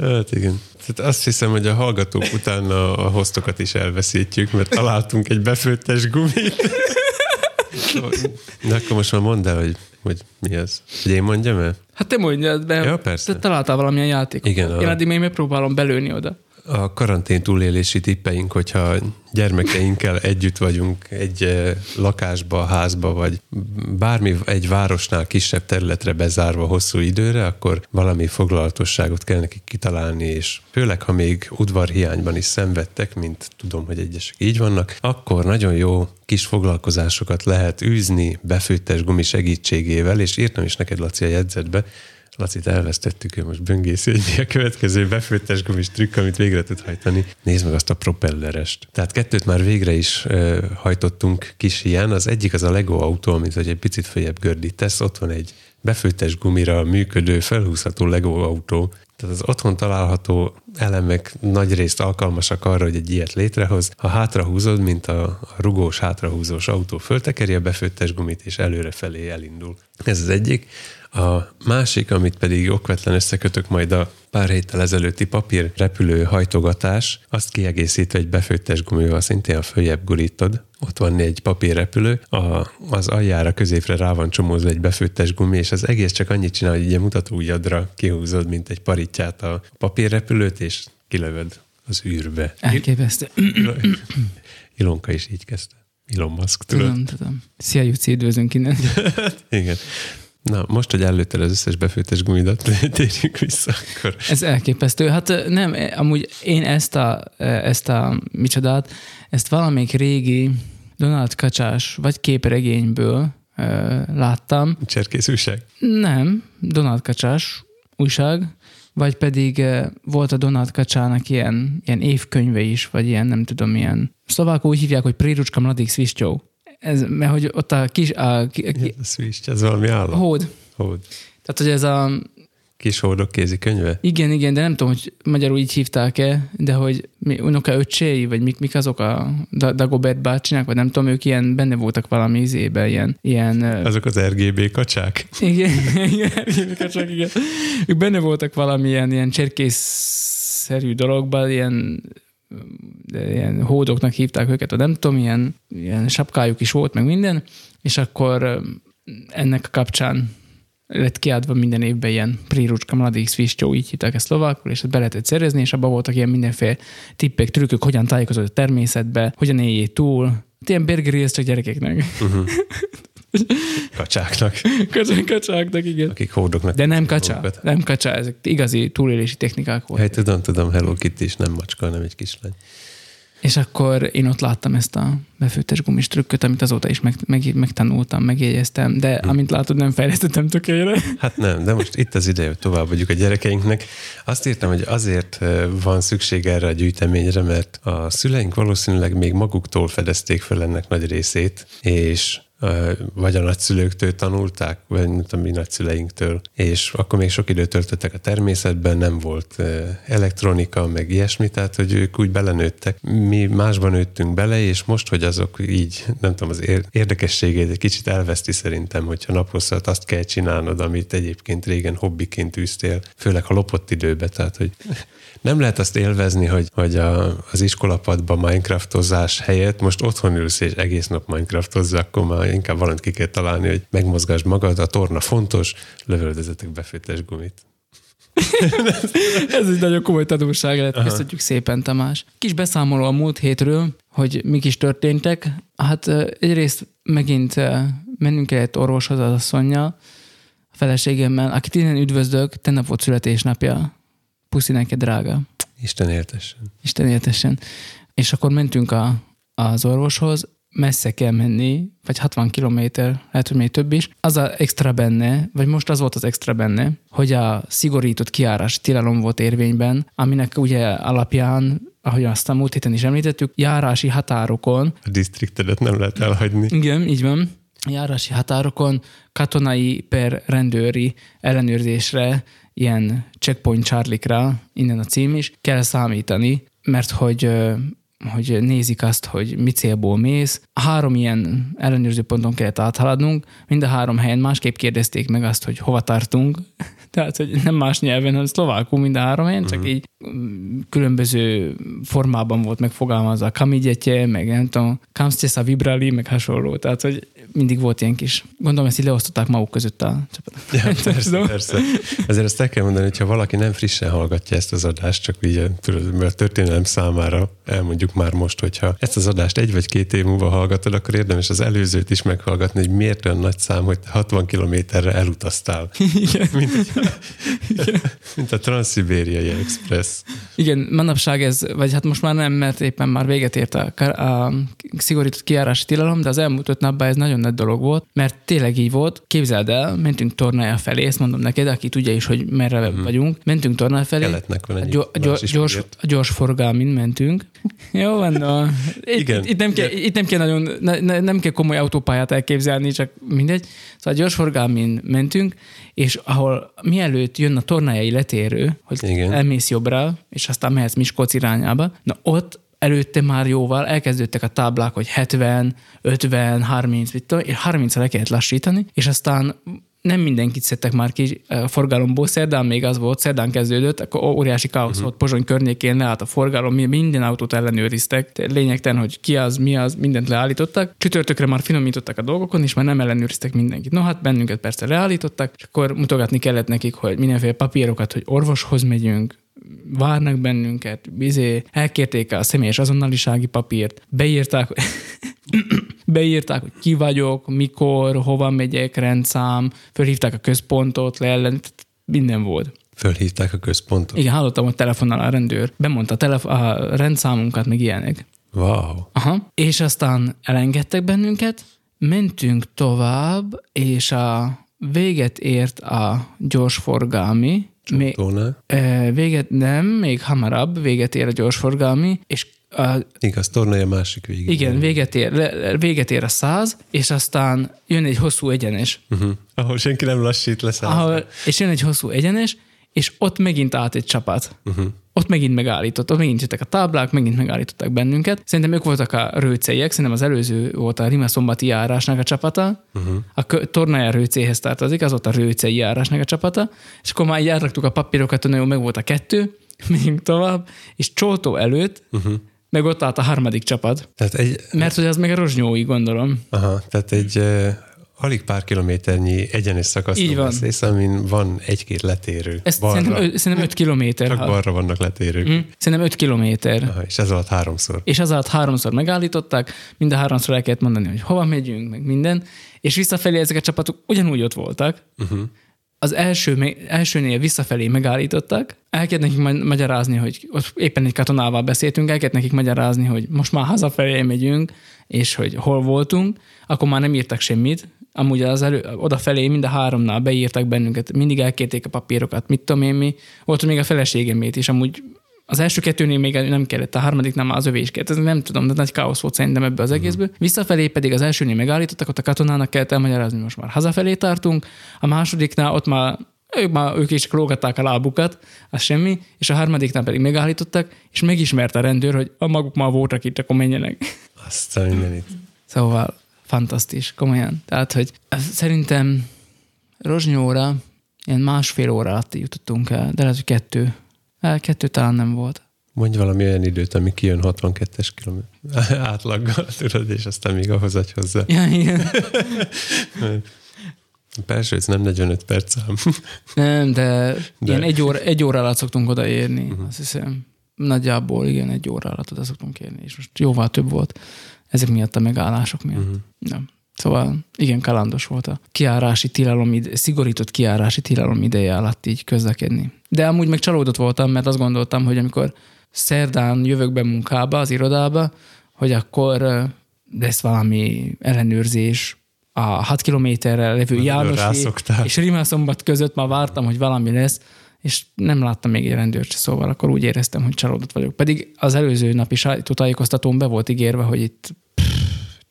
[SPEAKER 1] Hát igen. Tehát azt hiszem, hogy a hallgatók utána a hoztokat is elveszítjük, mert találtunk egy befőttes gumit. De akkor most már mondd el, hogy, hogy mi ez. Hogy én mondjam el?
[SPEAKER 2] Hát te mondjad, de
[SPEAKER 1] Ja, persze.
[SPEAKER 2] te találtál valamilyen játékot.
[SPEAKER 1] Igen, a-
[SPEAKER 2] Én addig még megpróbálom belőni oda.
[SPEAKER 1] A karantén túlélési tippeink, hogyha gyermekeinkkel együtt vagyunk egy lakásba, házba, vagy bármi egy városnál kisebb területre bezárva hosszú időre, akkor valami foglalatosságot kell nekik kitalálni, és főleg, ha még udvarhiányban is szenvedtek, mint tudom, hogy egyesek így vannak, akkor nagyon jó kis foglalkozásokat lehet űzni befőttes gumi segítségével, és írtam is neked, Laci, a jegyzetbe, Lacit elvesztettük, ő most böngészi, hogy mi a következő befőttes gumis trükk, amit végre tud hajtani. Nézd meg azt a propellerest. Tehát kettőt már végre is uh, hajtottunk kis ilyen. Az egyik az a Lego autó, amit egy picit följebb gördítesz. Ott van egy befőttes gumira működő, felhúzható Lego autó. Tehát az otthon található elemek nagy részt alkalmasak arra, hogy egy ilyet létrehoz. Ha hátrahúzod, mint a, rugós, hátrahúzós autó, föltekeri a befőttes gumit, és előrefelé elindul. Ez az egyik. A másik, amit pedig okvetlen összekötök majd a pár héttel ezelőtti papír repülő hajtogatás, azt kiegészítve egy befőttes gumival szintén a följebb gurítod. Ott van egy papírrepülő, a, az aljára középre rá van csomózva egy befőttes gumi, és az egész csak annyit csinál, hogy egy ilyen mutatóujjadra kihúzod, mint egy paritját a papírrepülőt, és kilövöd az űrbe.
[SPEAKER 2] Elképesztő.
[SPEAKER 1] Ilonka is így kezdte. Elon Musk, tudod?
[SPEAKER 2] Tudom, tudom. Szia, Juci, üdvözlünk innen.
[SPEAKER 1] Igen. Na, most, hogy előtted az összes befőttes gumidat, térjünk vissza, akkor
[SPEAKER 2] Ez elképesztő. Hát nem, eh, amúgy én ezt a, eh, ezt a micsodát, ezt valamelyik régi Donald Kacsás vagy képregényből ö, láttam.
[SPEAKER 1] cserkész újság.
[SPEAKER 2] Nem, Donald Kacsás újság, vagy pedig ö, volt a Donald Kacsának ilyen, ilyen évkönyve is, vagy ilyen nem tudom, ilyen szlovákul úgy hívják, hogy Prírucska Mladík Sviszcsó. Ez, mert hogy ott a kis, a, ki,
[SPEAKER 1] Ez switch, ez valami állam.
[SPEAKER 2] hód.
[SPEAKER 1] Hód.
[SPEAKER 2] Tehát, hogy ez a,
[SPEAKER 1] Kis hódok kézikönyve?
[SPEAKER 2] Igen, igen, de nem tudom, hogy magyarul így hívták-e, de hogy mi, unoka öcséi, vagy mik, mik azok a Da- Dagobert bácsinak, vagy nem tudom, ők ilyen benne voltak valami izében, ilyen, ilyen
[SPEAKER 1] Azok az RGB kacsák?
[SPEAKER 2] igen, igen, igen, csak igen. Ők benne voltak valamilyen ilyen cserkészszerű dologban, ilyen ilyen hódoknak hívták őket, vagy nem tudom, ilyen, ilyen sapkájuk is volt, meg minden, és akkor ennek a kapcsán lett kiadva minden évben ilyen Prírucska Mladík Sviszcsó, így hívták ezt szlovákul, és ezt be lehetett szerezni, és abban voltak ilyen mindenféle tippek, trükkök, hogyan tájékozódni a természetbe, hogyan éljél túl. Hát Ilyen burgeri, ez csak gyerekeknek.
[SPEAKER 1] Kacsáknak,
[SPEAKER 2] Kacsák, kacsáknak, igen.
[SPEAKER 1] akik hódoknak.
[SPEAKER 2] De nem kacsa,
[SPEAKER 1] magukat.
[SPEAKER 2] nem kacsa, ezek igazi túlélési technikák voltak.
[SPEAKER 1] Hát tudom, tudom, Hello Kitty is nem macska, hanem egy kislány.
[SPEAKER 2] És akkor én ott láttam ezt a befőttes gumis trükköt, amit azóta is meg, meg, megtanultam, megjegyeztem, de
[SPEAKER 1] Hm.
[SPEAKER 2] amint látod, nem fejlesztettem tökére.
[SPEAKER 1] Hát nem, de most itt az ideje, hogy tovább vagyunk a gyerekeinknek. Azt írtam, hogy azért ö, van szükség erre a gyűjteményre, mert a szüleink valószínűleg még maguktól fedezték fel ennek nagy részét, és vagy a nagyszülőktől tanulták, vagy nem tudom, mi nagyszüleinktől, és akkor még sok időt töltöttek a természetben, nem volt elektronika, meg ilyesmi, tehát hogy ők úgy belenőttek. Mi másban nőttünk bele, és most, hogy azok így, nem tudom, az ér- érdekességét egy kicsit elveszti szerintem, hogyha naposzat azt kell csinálnod, amit egyébként régen hobbiként űztél, főleg ha lopott időbe, tehát hogy nem lehet azt élvezni, hogy, hogy a, az iskolapadban Minecraftozás helyett most otthon ülsz és egész nap Minecraftozza, akkor már inkább valamit ki kell találni, hogy megmozgasd magad, a torna fontos, lövöldözetek befőttes gumit.
[SPEAKER 2] Ez egy nagyon komoly tanulság lett. Köszönjük szépen, Tamás. Kis beszámoló a múlt hétről, hogy mik is történtek. Hát egyrészt megint mennünk kellett orvoshoz az asszonya, a feleségemmel, akit innen üdvözlök, tennap volt születésnapja. Puszi neked, drága.
[SPEAKER 1] Isten éltessen.
[SPEAKER 2] Isten éltessen. és akkor mentünk a, az orvoshoz, messze kell menni, vagy 60 kilométer, lehet, hogy még több is. Az a extra benne, vagy most az volt az extra benne, hogy a szigorított kiárás tilalom volt érvényben, aminek ugye alapján ahogy azt a múlt héten is említettük, járási határokon.
[SPEAKER 1] A disztriktedet nem lehet elhagyni.
[SPEAKER 2] Igen, így van. Járási határokon katonai per rendőri ellenőrzésre, ilyen checkpoint charlikra, innen a cím is, kell számítani, mert hogy hogy nézik azt, hogy mi célból mész. Három ilyen ellenőrző ponton kellett áthaladnunk, mind a három helyen másképp kérdezték meg azt, hogy hova tartunk, tehát, hogy nem más nyelven, hanem szlovákul mind a három helyen, csak uh-huh. így mm, különböző formában volt megfogalmazva a kamigyetje, meg nem tudom, kamsztjesza vibrali, meg hasonló. Tehát, hogy mindig volt ilyen kis, gondolom ezt így leosztották maguk között a csapatot.
[SPEAKER 1] Ja, persze, persze. Ezért ezt el kell mondani, hogyha valaki nem frissen hallgatja ezt az adást, csak így a történelem számára elmondjuk már most, hogyha ezt az adást egy vagy két év múlva hallgatod, akkor érdemes az előzőt is meghallgatni, hogy miért olyan nagy szám, hogy 60 kilométerre elutaztál. Igen. Mint, Igen. mint a Transzibériai Express.
[SPEAKER 2] Igen, manapság ez, vagy hát most már nem, mert éppen már véget ért a, a szigorított kiárási tilalom, de az elmúlt öt napban ez nagyon nagy dolog volt, mert tényleg így volt. Képzeld el, mentünk tornája felé, ezt mondom neked, aki tudja is, hogy merre uh-huh. vagyunk. Mentünk tornája felé.
[SPEAKER 1] Keletnek van egy
[SPEAKER 2] gyors, gyors, gyors, gyors forgalmin mentünk. Jó van, no. Itt, Igen. Itt, nem kell, itt nem kell nagyon, ne, nem kell komoly autópályát elképzelni, csak mindegy. Szóval gyors forgalmin mentünk, és ahol mielőtt jön a tornájai letérő, hogy Igen. elmész jobbra, és aztán mehetsz Miskolc irányába, na ott előtte már jóval elkezdődtek a táblák, hogy 70, 50, 30, mit tudom, és 30 le kellett lassítani, és aztán nem mindenkit szedtek már ki a forgalomból, szerdán még az volt, szerdán kezdődött, akkor óriási káosz uh-huh. volt Pozsony környékén, leállt a forgalom, minden autót ellenőriztek, lényegtelen, hogy ki az, mi az, mindent leállítottak. Csütörtökre már finomítottak a dolgokon, és már nem ellenőriztek mindenkit. No hát bennünket persze leállítottak, és akkor mutogatni kellett nekik, hogy mindenféle papírokat, hogy orvoshoz megyünk, várnak bennünket, bizé, elkérték a személyes azonnalisági papírt, beírták, beírták, hogy ki vagyok, mikor, hova megyek, rendszám, fölhívták a központot, leellen, minden volt.
[SPEAKER 1] Fölhívták a központot?
[SPEAKER 2] Igen, hallottam, hogy telefonál a rendőr. Bemondta a, telef- a rendszámunkat, meg ilyenek.
[SPEAKER 1] Wow.
[SPEAKER 2] Aha. És aztán elengedtek bennünket, mentünk tovább, és a véget ért a gyorsforgalmi,
[SPEAKER 1] még,
[SPEAKER 2] véget nem, még hamarabb véget ér a gyorsforgalmi, és a,
[SPEAKER 1] Igaz, tornai a másik végén.
[SPEAKER 2] Igen, véget ér, véget ér a száz, és aztán jön egy hosszú egyenes.
[SPEAKER 1] Uh-huh. Ahol senki nem lassít le Ahol,
[SPEAKER 2] És jön egy hosszú egyenes, és ott megint állt egy csapat. Uh-huh. Ott megint megállított, ott megint jöttek a táblák, megint megállították bennünket. Szerintem ők voltak a rőceiek, szerintem az előző volt a Rima szombati járásnak a csapata. Uh-huh. A tornája rőcéhez tartozik, az volt a rőcei járásnak a csapata. És akkor már jártaktuk a papírokat, nagyon meg volt a kettő, megyünk tovább, és Csótó előtt uh-huh meg ott állt a harmadik csapat. Tehát egy, mert hogy az meg a rozsnyói, gondolom.
[SPEAKER 1] Aha, tehát egy alig pár kilométernyi egyenes szakaszról beszélsz, amin van egy-két letérő.
[SPEAKER 2] Ez szerintem, ö, szerintem öt kilométer.
[SPEAKER 1] Csak balra vannak letérők. Mm,
[SPEAKER 2] szerintem öt kilométer.
[SPEAKER 1] Aha, és ez alatt háromszor.
[SPEAKER 2] És ez alatt háromszor megállították, mind a háromszor el kellett mondani, hogy hova megyünk, meg minden, és visszafelé ezek a csapatok ugyanúgy ott voltak. Uh-huh az első, elsőnél visszafelé megállítottak, el kellett nekik magyarázni, hogy éppen egy katonával beszéltünk, el kellett nekik magyarázni, hogy most már hazafelé megyünk, és hogy hol voltunk, akkor már nem írtak semmit. Amúgy az elő, odafelé mind a háromnál beírtak bennünket, mindig elkérték a papírokat, mit tudom én mi. Volt még a feleségemét is, amúgy az első kettőnél még nem kellett, a harmadik nem az övé is kellett. Ez nem tudom, de nagy káosz volt szerintem ebbe az mhm. egészből. Visszafelé pedig az elsőnél megállítottak, ott a katonának kellett elmagyarázni, most már hazafelé tartunk. A másodiknál ott már ők, már, ők is csak lógatták a lábukat, az semmi, és a harmadiknál pedig megállítottak, és megismerte a rendőr, hogy a maguk már voltak itt, akkor menjenek.
[SPEAKER 1] Azt a mindenit.
[SPEAKER 2] Szóval fantasztis, komolyan. Tehát, hogy szerintem Rozsnyóra ilyen másfél óra alatt jutottunk el, de lehet, hogy kettő Kettő talán nem volt.
[SPEAKER 1] Mondj valami olyan időt, ami kijön 62-es kilométer átlaggal, tudod, és aztán még ahhoz adj hozzá.
[SPEAKER 2] Ja, igen.
[SPEAKER 1] Persze, ez nem 45 perc ám.
[SPEAKER 2] Nem, de, de... ilyen egy óra, egy óra alatt szoktunk odaérni, uh-huh. azt hiszem. Nagyjából igen, egy óra alatt oda szoktunk érni, és most jóval több volt ezek miatt a megállások miatt. Uh-huh. Nem. Szóval igen, kalandos volt a kiárási tilalom, szigorított kiárási tilalom ideje alatt így közlekedni. De amúgy meg csalódott voltam, mert azt gondoltam, hogy amikor szerdán jövök be munkába, az irodába, hogy akkor lesz valami ellenőrzés, a 6 kilométerre levő
[SPEAKER 1] Nagyon
[SPEAKER 2] János
[SPEAKER 1] rászoktál.
[SPEAKER 2] és Rimaszombat között már vártam, hogy valami lesz, és nem láttam még egy rendőrt, se, szóval akkor úgy éreztem, hogy csalódott vagyok. Pedig az előző napi sajtótájékoztatón be volt ígérve, hogy itt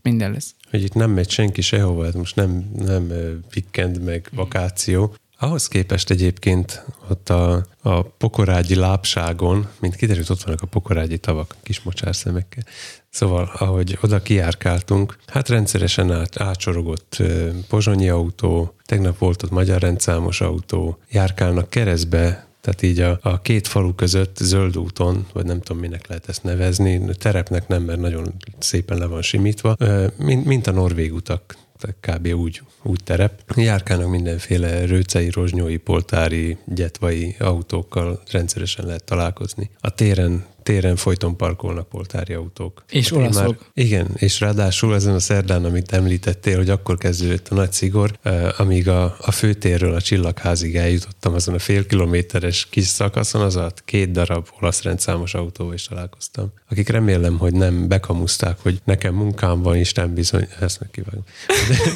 [SPEAKER 2] minden lesz.
[SPEAKER 1] Hogy itt nem megy senki sehova, ez most nem, nem weekend meg vakáció. Ahhoz képest egyébként ott a, a pokorágyi lábságon, mint kiderült, ott vannak a pokorágyi tavak, kis mocsárszemekkel. Szóval, ahogy oda kiárkáltunk, hát rendszeresen át, átsorogott ö, pozsonyi autó, tegnap volt ott magyar rendszámos autó, járkálnak keresztbe, tehát így a, a két falu között zöld úton, vagy nem tudom, minek lehet ezt nevezni, terepnek nem, mert nagyon szépen le van simítva, mint, mint a norvég utak, kb. úgy, úgy terep. Járkálnak mindenféle rőcei, rozsnyói, poltári, gyetvai autókkal rendszeresen lehet találkozni. A téren téren folyton parkolnak poltári autók.
[SPEAKER 2] És
[SPEAKER 1] Hát
[SPEAKER 2] olaszok.
[SPEAKER 1] Már, igen, és ráadásul ezen a szerdán, amit említettél, hogy akkor kezdődött a nagy szigor, eh, amíg a, a főtérről a Csillagházig eljutottam azon a fél kilométeres kis szakaszon, az a két darab olasz rendszámos autóval is találkoztam, akik remélem, hogy nem bekamuszták, hogy nekem munkám van, Isten bizony, ezt meg kivágom. De,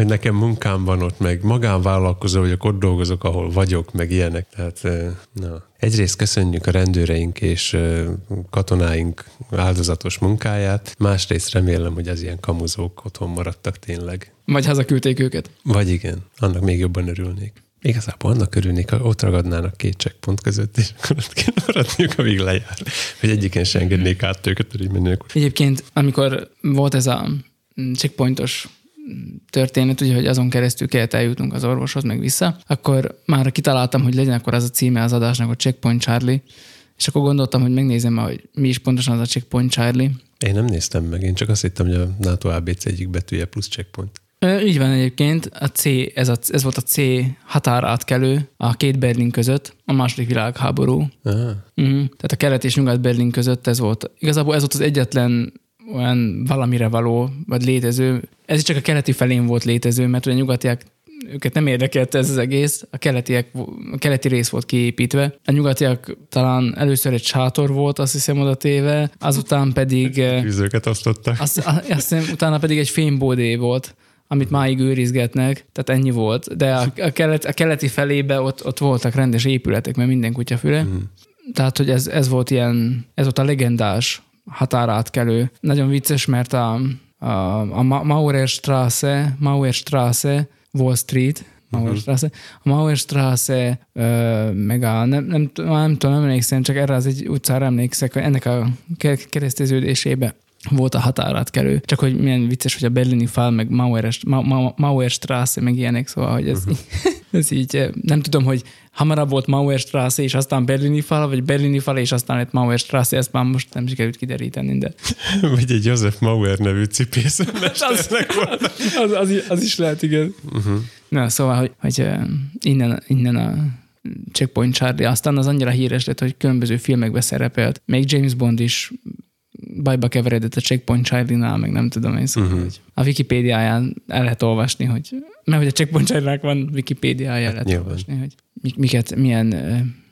[SPEAKER 1] hogy nekem munkám van ott, meg magánvállalkozó vagyok, ott dolgozok, ahol vagyok, meg ilyenek. Tehát, eh, na. Egyrészt köszönjük a rendőreink és katonáink áldozatos munkáját, másrészt remélem, hogy az ilyen kamuzók otthon maradtak tényleg.
[SPEAKER 2] Vagy hazaküldték őket.
[SPEAKER 1] Vagy igen, annak még jobban örülnék. Igazából annak örülnék, ha ott ragadnának két checkpont között, és akkor ott kéne maradniuk, amíg lejár. Hogy egyiken se engednék át őket, hogy mennék.
[SPEAKER 2] Egyébként, amikor volt ez a mm, checkpointos történet, ugye, hogy azon keresztül kellett eljutnunk az orvoshoz, meg vissza, akkor már kitaláltam, hogy legyen akkor az a címe az adásnak, hogy Checkpoint Charlie, és akkor gondoltam, hogy megnézem, hogy mi is pontosan az a Checkpoint Charlie.
[SPEAKER 1] Én nem néztem meg, én csak azt hittem, hogy a NATO ABC egyik betűje plusz checkpoint.
[SPEAKER 2] Ö, Így van egyébként, a C, ez, a, ez volt a C határátkelő a két Berlin között, a második világháború.
[SPEAKER 1] Ah,
[SPEAKER 2] Uh-huh. Tehát a kelet és nyugat Berlin között ez volt. Igazából ez volt az egyetlen olyan valamire való, vagy létező. Ez csak a keleti felén volt létező, mert ugye a nyugatiak őket nem érdekelte ez az egész, a, keletiek, a keleti rész volt kiépítve. A nyugatiak talán először egy sátor volt, azt hiszem oda téve, azután pedig, eh,
[SPEAKER 1] tűzőket osztottak.
[SPEAKER 2] azt, azt hiszem, utána pedig egy fémbódé volt, amit máig őrizgetnek, tehát ennyi volt. De a, a, kelet, a keleti felébe ott, ott voltak rendes épületek, mert minden kutyafüle. Mm. Tehát, hogy ez, ez volt ilyen, ez volt a legendás határátkelő. Nagyon vicces, mert a, a, a Ma- Mauerstraße, Mauerstraße, Wall Street, Mauerstraße, a Mauerstraße, ö, meg a, nem, nem, nem tudom, nem emlékszem, csak erre az egy utcára emlékszek, hogy ennek a ke- kereszteződésébe volt a határátkelő. Csak hogy milyen vicces, hogy a berlini fal, meg Mauer, Ma, Ma, Mauerstraße, meg ilyenek, szóval, hogy ez, uh-huh. ez így, nem tudom, hogy hamarabb volt Mauerstraße, és aztán berlini fal, vagy berlini fal, és aztán lett Mauerstraße, ezt már most nem sikerült kideríteni, de
[SPEAKER 1] Vagy egy Joseph Mauer nevű cipészmesternek volt.
[SPEAKER 2] az, az, az is lehet, igen. Uh-huh. Na, szóval, hogy, hogy innen, innen a Checkpoint Charlie, aztán az annyira híres lett, hogy különböző filmekbe szerepelt. Még James Bond is bajba keveredett a Checkpoint Charlie-nál, meg nem tudom én szóval, uh-huh. hogy a Wikipédiáján el lehet olvasni, hogy mert hogy a Checkpoint Charlie-nak van Wikipédiája, el lehet
[SPEAKER 1] nyilván.
[SPEAKER 2] olvasni, hogy mik, miket, milyen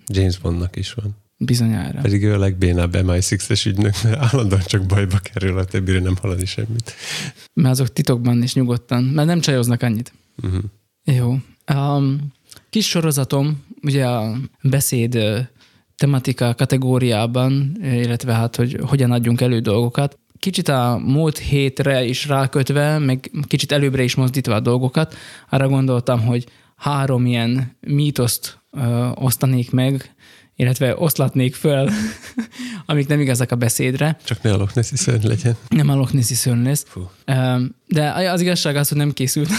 [SPEAKER 1] James Bondnak is van.
[SPEAKER 2] bizonyára.
[SPEAKER 1] Pedig ő a legbénább MI6-es ügynök, mert állandóan csak bajba kerül, a többire nem hallani semmit.
[SPEAKER 2] Mert azok titokban is nyugodtan, mert nem csajoznak annyit.
[SPEAKER 1] Uh-huh.
[SPEAKER 2] Jó. A kis sorozatom, ugye a beszéd tematika kategóriában, illetve hát, hogy hogyan adjunk elő dolgokat. Kicsit a múlt hétre is rákötve, meg kicsit előbbre is mozdítva a dolgokat, arra gondoltam, hogy három ilyen mítoszt ö, osztanék meg, illetve oszlatnék föl, amik nem igazak a beszédre.
[SPEAKER 1] Csak ne a Loch Nessi szörny legyen.
[SPEAKER 2] Nem a Loch Nessi szörny lesz.
[SPEAKER 1] Fú.
[SPEAKER 2] De az igazság az, hogy nem készült.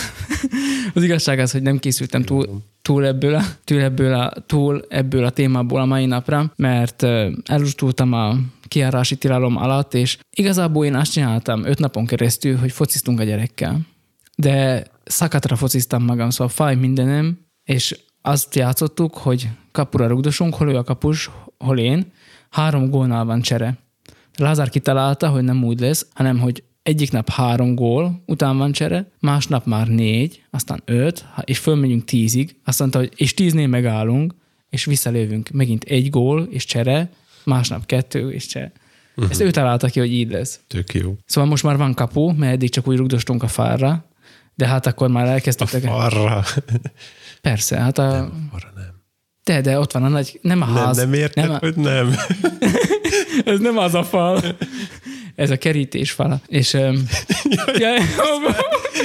[SPEAKER 2] az igazság az, hogy nem készültem túl, túl, ebből, a, túl, ebből a, túl ebből a témából a mai napra, mert elustultam a kiárási tilalom alatt, és igazából én azt csináltam öt napon keresztül, hogy fociztunk a gyerekkel. De szakatra fociztam magam, szóval fáj mindenem, és azt játszottuk, hogy kapura rugdosunk, hol ő a kapus, hol én. Három gólnál van csere. Lázár kitalálta, hogy nem úgy lesz, hanem hogy egyik nap három gól, után van csere, másnap már négy, aztán öt, és fölmegyünk tízig. Azt mondta, hogy és tíznél megállunk, és visszalövünk megint egy gól és csere, másnap kettő, és se. Uh-huh. Ezt ő találta ki, hogy így lesz.
[SPEAKER 1] Tök jó.
[SPEAKER 2] Szóval most már van kapu, mert eddig csak úgy rugdostunk a fárra, de hát akkor már
[SPEAKER 1] A
[SPEAKER 2] elkezdtek.
[SPEAKER 1] farra.
[SPEAKER 2] Persze, hát a...
[SPEAKER 1] Nem, arra nem.
[SPEAKER 2] De, de ott van a nagy, nem a
[SPEAKER 1] Nem,
[SPEAKER 2] ház.
[SPEAKER 1] nem érted,
[SPEAKER 2] nem a,
[SPEAKER 1] hogy nem.
[SPEAKER 2] ez nem az a fal. Ez a kerítés fala. És... Um, ja,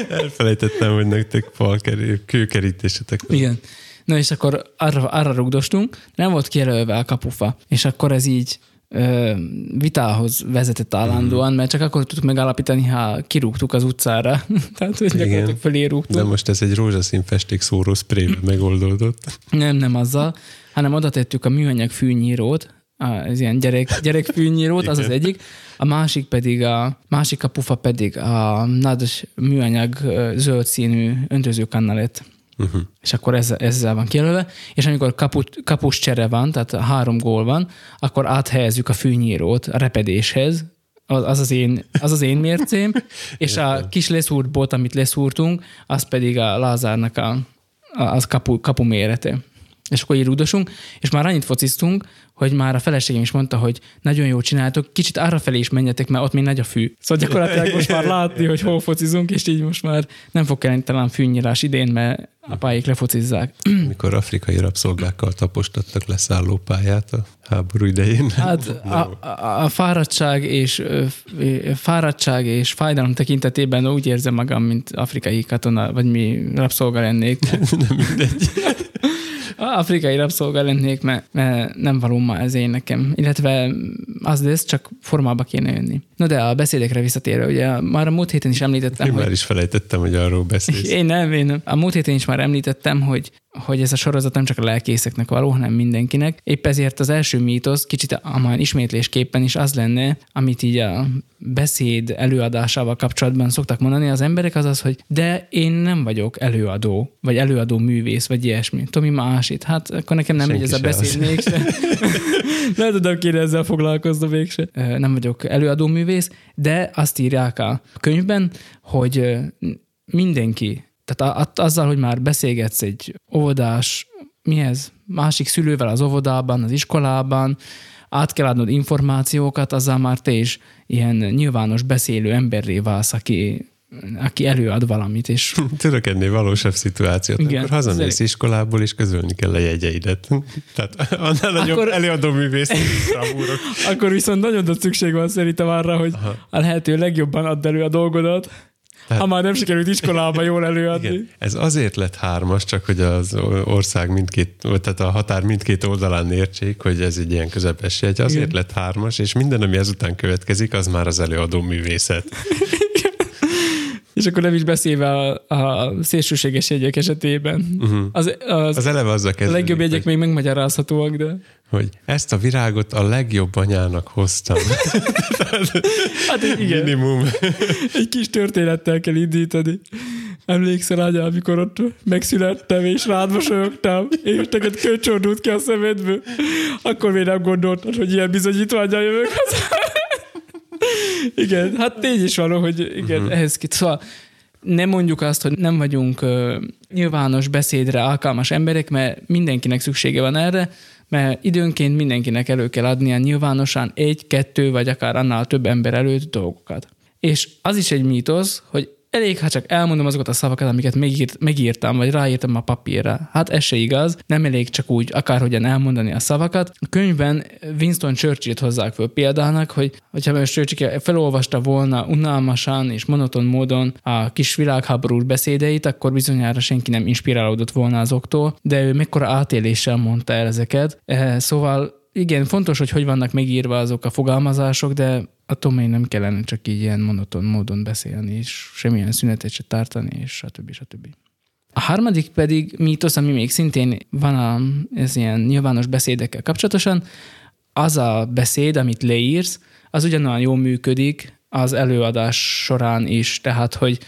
[SPEAKER 1] Elfelejtettem, hogy nektek falkerül, kőkerítésetek
[SPEAKER 2] igen. Na és akkor arra, arra rugdostunk, nem volt kijelölve a kapufa, és akkor ez így ö, vitához vezetett állandóan, mert csak akkor tudtuk megállapítani, ha kirúgtuk az utcára. Tehát, hogy gyakorlatilag fölé rúgtuk.
[SPEAKER 1] De most ez egy rózsaszín festék szóró spray megoldódott.
[SPEAKER 2] Nem, nem azzal, hanem oda tettük a műanyag fűnyírót, a- ez ilyen gyerek, gyerekfűnyírót, az az egyik, a másik pedig a másik kapufa pedig a nádas műanyag zöld színű öntözőkanna lett.
[SPEAKER 1] Uh-huh.
[SPEAKER 2] És akkor ezzel, ezzel van kijelölve, és amikor kaput, kapus csere van, tehát három gól van, akkor áthelyezzük a fűnyírót a repedéshez, az az, az, én, az az én mércém, és a kis leszúrt bot, amit leszúrtunk, az pedig a Lázárnak a, a, az kapu, kapu mérete. És akkor így rúdosunk, és már annyit fociztunk, hogy már a feleségem is mondta, hogy nagyon jól csináltok, kicsit arra felé is menjetek, mert ott még nagy a fű. Szóval gyakorlatilag most már látni, hogy hol focizunk, és így most már nem fog kelleni talán fűnyírás idén, mert a pályék lefocizzák.
[SPEAKER 1] Mikor afrikai rabszolgákkal tapostattak leszállópályát a háború idején.
[SPEAKER 2] Hát a, a, a fáradtság és fáradtság és fájdalom tekintetében úgy érzem magam, mint afrikai katona, vagy mi rabszolga lennék.
[SPEAKER 1] Nem mindegy.
[SPEAKER 2] Afrikai rabszolga lennék, mert, mert nem való ma ez én nekem. Illetve az lesz, csak formába kéne jönni. No de a beszédekre visszatérve, ugye már a múlt héten is említettem,
[SPEAKER 1] Én
[SPEAKER 2] hogy
[SPEAKER 1] már is felejtettem, hogy arról beszélsz.
[SPEAKER 2] én nem, én nem. A múlt héten is már említettem, hogy, hogy ez a sorozat nem csak a lelkészeknek való, hanem mindenkinek. Épp ezért az első mítosz kicsit a majd ismétlésképpen is az lenne, amit így a beszéd előadásával kapcsolatban szoktak mondani az emberek, az az, hogy de én nem vagyok előadó, vagy előadó művész, vagy ilyesmi. Tomi másít. Hát akkor nekem nem megy ez a beszéd
[SPEAKER 1] az.
[SPEAKER 2] mégse. Nem tudom, kéne ezzel foglalkoznom mégse. Nem vagyok előadó művész, de azt írják a könyvben, hogy mindenki, tehát azzal, hogy már beszélgetsz egy óvodás, mi ez, másik szülővel az óvodában, az iskolában, át kell adnod információkat, azzal már te is ilyen nyilvános beszélő emberré válsz, aki, aki előad valamit, és
[SPEAKER 1] Tudok ennél valósabb szituációt.
[SPEAKER 2] Igen.
[SPEAKER 1] Akkor hazamész
[SPEAKER 2] Szerint-
[SPEAKER 1] iskolából, és közölni kell a jegyeidet. Tehát annál nagyobb
[SPEAKER 2] Akkor-
[SPEAKER 1] előadó művész,
[SPEAKER 2] akkor viszont nagyon nagy szükség van szerintem arra, hogy
[SPEAKER 1] Aha.
[SPEAKER 2] a lehető legjobban add elő a dolgodat, ha már nem sikerült iskolába jól előadni.
[SPEAKER 1] Igen. Ez azért lett hármas, csak hogy az ország mindkét, tehát a határ mindkét oldalán értsék, hogy ez egy ilyen közepes jegy. Azért
[SPEAKER 2] Igen.
[SPEAKER 1] lett hármas, és minden, ami ezután következik, az már az előadó művészet.
[SPEAKER 2] És akkor nem is beszélve a, a szélsőséges jegyek esetében. Uh-huh. Az, az,
[SPEAKER 1] Az eleve azzal
[SPEAKER 2] a
[SPEAKER 1] kezdődik,
[SPEAKER 2] legjobb jegyek
[SPEAKER 1] hogy,
[SPEAKER 2] még megmagyarázhatóak, de
[SPEAKER 1] hogy ezt a virágot a legjobb anyának hoztam.
[SPEAKER 2] hát igen,
[SPEAKER 1] Minimum.
[SPEAKER 2] egy kis történettel kell indítani. Emlékszel, anya, amikor ott megszülettem, és rád mosolyogtam, és neked köcsordult ki a szemedből, akkor még nem gondoltad, hogy ilyen bizonyítványal jövök haza. igen, hát tény is van, hogy igen, uh-huh. ehhez ki. Szóval nem mondjuk azt, hogy nem vagyunk ö, nyilvános beszédre alkalmas emberek, mert mindenkinek szüksége van erre, mert időnként mindenkinek elő kell adnia nyilvánosan egy, kettő, vagy akár annál több ember előtt dolgokat. És az is egy mítosz, hogy elég, ha csak elmondom azokat a szavakat, amiket megírt, megírtam, vagy ráírtam a papírra. Hát ez se igaz, nem elég csak úgy akárhogyan elmondani a szavakat. A könyvben Winston Churchill-t hozzák föl példának, hogy hogyha most Churchill felolvasta volna unalmasan és monoton módon a kis világháború beszédeit, akkor bizonyára senki nem inspirálódott volna azoktól, de ő mekkora átéléssel mondta el ezeket. Eh, Szóval igen, fontos, hogy hogy vannak megírva azok a fogalmazások, de attól még nem kellene csak így ilyen monoton módon beszélni, és semmilyen szünetet se tartani, és stb. stb. A harmadik pedig mítosz, ami még szintén van a, ez ilyen nyilvános beszédekkel kapcsolatosan, az a beszéd, amit leírsz, az ugyanolyan jól működik az előadás során is, tehát hogy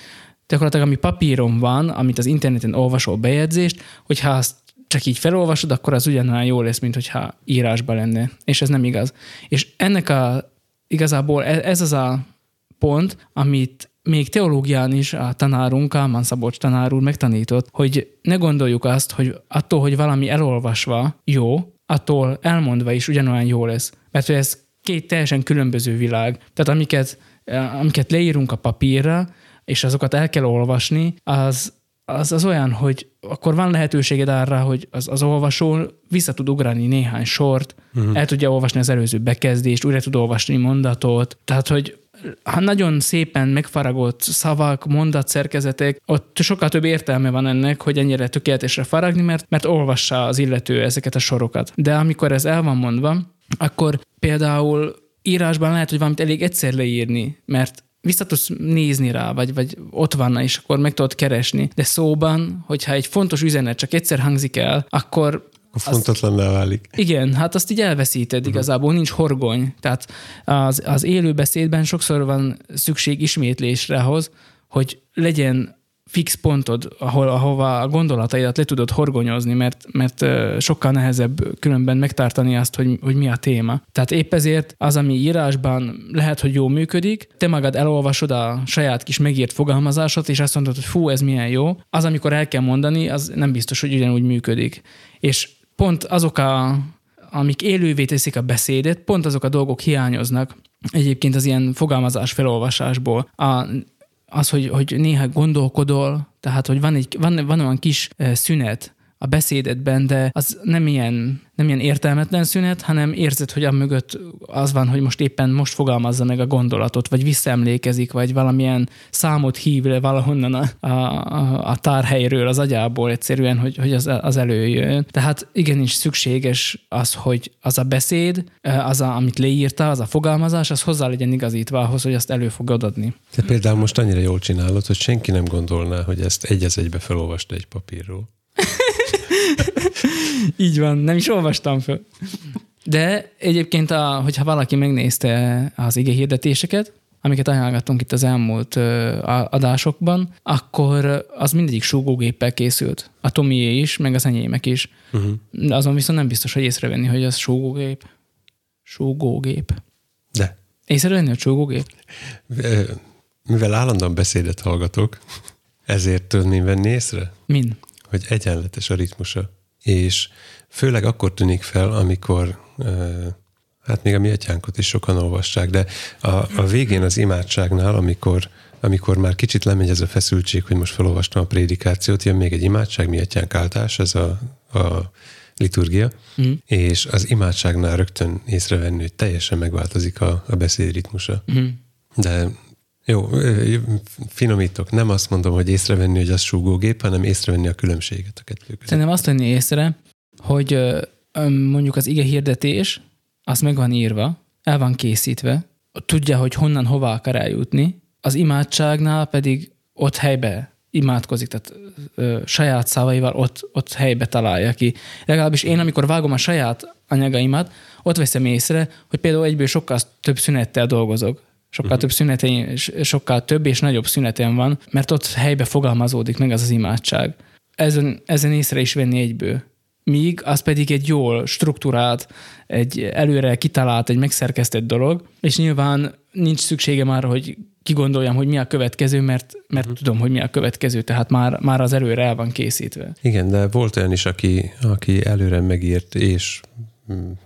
[SPEAKER 2] gyakorlatilag ami papíron van, amit az interneten olvasol bejegyzést, hogyha azt csak így felolvasod, akkor az ugyanolyan jó lesz, mint hogyha írásban lenne. És ez nem igaz. És ennek a igazából e- ez az a pont, amit még teológián is a tanárunk, Kálmán Szabolcs tanár úr megtanított, hogy ne gondoljuk azt, hogy attól, hogy valami elolvasva jó, attól elmondva is ugyanolyan jó lesz. Mert hogy ez két teljesen különböző világ. Tehát amiket, amiket leírunk a papírra, és azokat el kell olvasni, az, az, az olyan, hogy akkor van lehetőséged arra, hogy az, az olvasó vissza tud ugrani néhány sort, uh-huh. el tudja olvasni az előző bekezdést, újra tud olvasni mondatot, tehát hogy ha nagyon szépen megfaragott szavak, mondatszerkezetek, ott sokkal több értelme van ennek, hogy ennyire tökéletesre faragni, mert, mert olvassa az illető ezeket a sorokat. De amikor ez el van mondva, akkor például írásban lehet, hogy valamit elég egyszer leírni, mert vissza tudsz nézni rá, vagy, vagy ott van, és akkor meg tudod keresni. De szóban, hogyha egy fontos üzenet csak egyszer hangzik el, akkor
[SPEAKER 1] fontatlanná válik.
[SPEAKER 2] Igen, hát azt így elveszíted uh-huh. igazából, nincs horgony. Tehát az, az élő beszédben sokszor van szükség ismétlésre ahhoz, hogy legyen fix pontod, ahol, ahova a gondolataidat le tudod horgonyozni, mert, mert sokkal nehezebb különben megtartani azt, hogy, hogy mi a téma. Tehát épp ezért az, ami írásban lehet, hogy jó működik, te magad elolvasod a saját kis megírt fogalmazásot, és azt mondod, hogy fú, ez milyen jó, az, amikor el kell mondani, az nem biztos, hogy ugyanúgy működik. És pont azok a amik élővé teszik a beszédet, pont azok a dolgok hiányoznak egyébként az ilyen fogalmazás felolvasásból. A az, hogy, hogy néha gondolkodol, tehát hogy van, egy, van, van olyan kis szünet a beszédedben, de az nem ilyen, nem ilyen értelmetlen szünet, hanem érzed, hogy a mögött az van, hogy most éppen most fogalmazza meg a gondolatot, vagy visszaemlékezik, vagy valamilyen számot hív le valahonnan a, a, a tárhelyről, az agyából egyszerűen, hogy, hogy az, az előjön. Tehát igenis szükséges az, hogy az a beszéd, az, a, amit leírta, az a fogalmazás, az hozzá legyen igazítva ahhoz, hogy azt elő fogod adni.
[SPEAKER 1] Te például most annyira jól csinálod, hogy senki nem gondolná, hogy ezt egy egybe felolvasta egy papírról.
[SPEAKER 2] Így van, nem is olvastam föl. De egyébként, a, hogyha valaki megnézte az ige hirdetéseket, amiket ajánlottunk itt az elmúlt adásokban, akkor az mindegyik súgógéppel készült. A Tomié is, meg az enyémek is. Uh-huh. Azon viszont nem biztos, hogy észrevenni, hogy az súgógép. Súgógép.
[SPEAKER 1] De.
[SPEAKER 2] Észrevenni, hogy súgógép?
[SPEAKER 1] Mivel állandóan beszédet hallgatok, ezért tudném venni észre?
[SPEAKER 2] Min?
[SPEAKER 1] Hogy egyenletes a ritmusa és főleg akkor tűnik fel, amikor hát még a mi atyánkot is sokan olvassák, de a, a végén az imádságnál, amikor, amikor már kicsit lemegy ez a feszültség, hogy most felolvastam a prédikációt, jön még egy imádság, mi atyánk áltás, ez a, a liturgia, mm. és az imádságnál rögtön észrevenni, hogy teljesen megváltozik a, a beszéd ritmusa. Mm. De jó, finomítok. Nem azt mondom, hogy észrevenni, hogy az súgógép, hanem észrevenni a különbséget a kettő között.
[SPEAKER 2] Szerintem azt venni észre, hogy mondjuk az ige hirdetés, az meg van írva, el van készítve, tudja, hogy honnan, hova akar eljutni, az imádságnál pedig ott helybe imádkozik, tehát ö, saját szavaival ott, ott helybe találja ki. Legalábbis én, amikor vágom a saját anyagaimat, ott veszem észre, hogy például egyből sokkal több szünettel dolgozok. Sokkal uh-huh. több szünetén, sokkal több és nagyobb szünetén van, mert ott helybe fogalmazódik meg az az imádság. Ezen, ezen észre is venni egyből. Míg az pedig egy jól struktúrált, egy előre kitalált, egy megszerkesztett dolog, és nyilván nincs szükségem arra, hogy kigondoljam, hogy mi a következő, mert, mert uh-huh. tudom, hogy mi a következő, tehát már, már az előre el van készítve.
[SPEAKER 1] Igen, de volt olyan is, aki, aki előre megírt és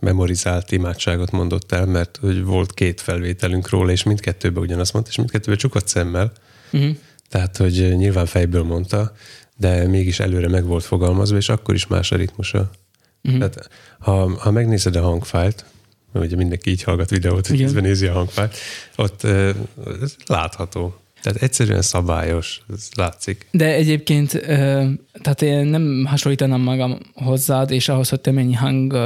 [SPEAKER 1] memorizált imádságot mondott el, mert hogy volt két felvételünk róla, és mindkettőben ugyanazt mondta, és mindkettőben csukott szemmel. Uh-huh. Tehát, hogy nyilván fejből mondta, de mégis előre meg volt fogalmazva, és akkor is más a ritmusa. Uh-huh. Tehát, ha, ha megnézed a hangfájlt, ugye mindenki így hallgat videót, hogy közben nézi a hangfájlt, ott ez látható. Tehát egyszerűen szabályos, ez látszik.
[SPEAKER 2] De egyébként, tehát én nem hasonlítanám magam hozzád, és ahhoz, hogy te mennyi hang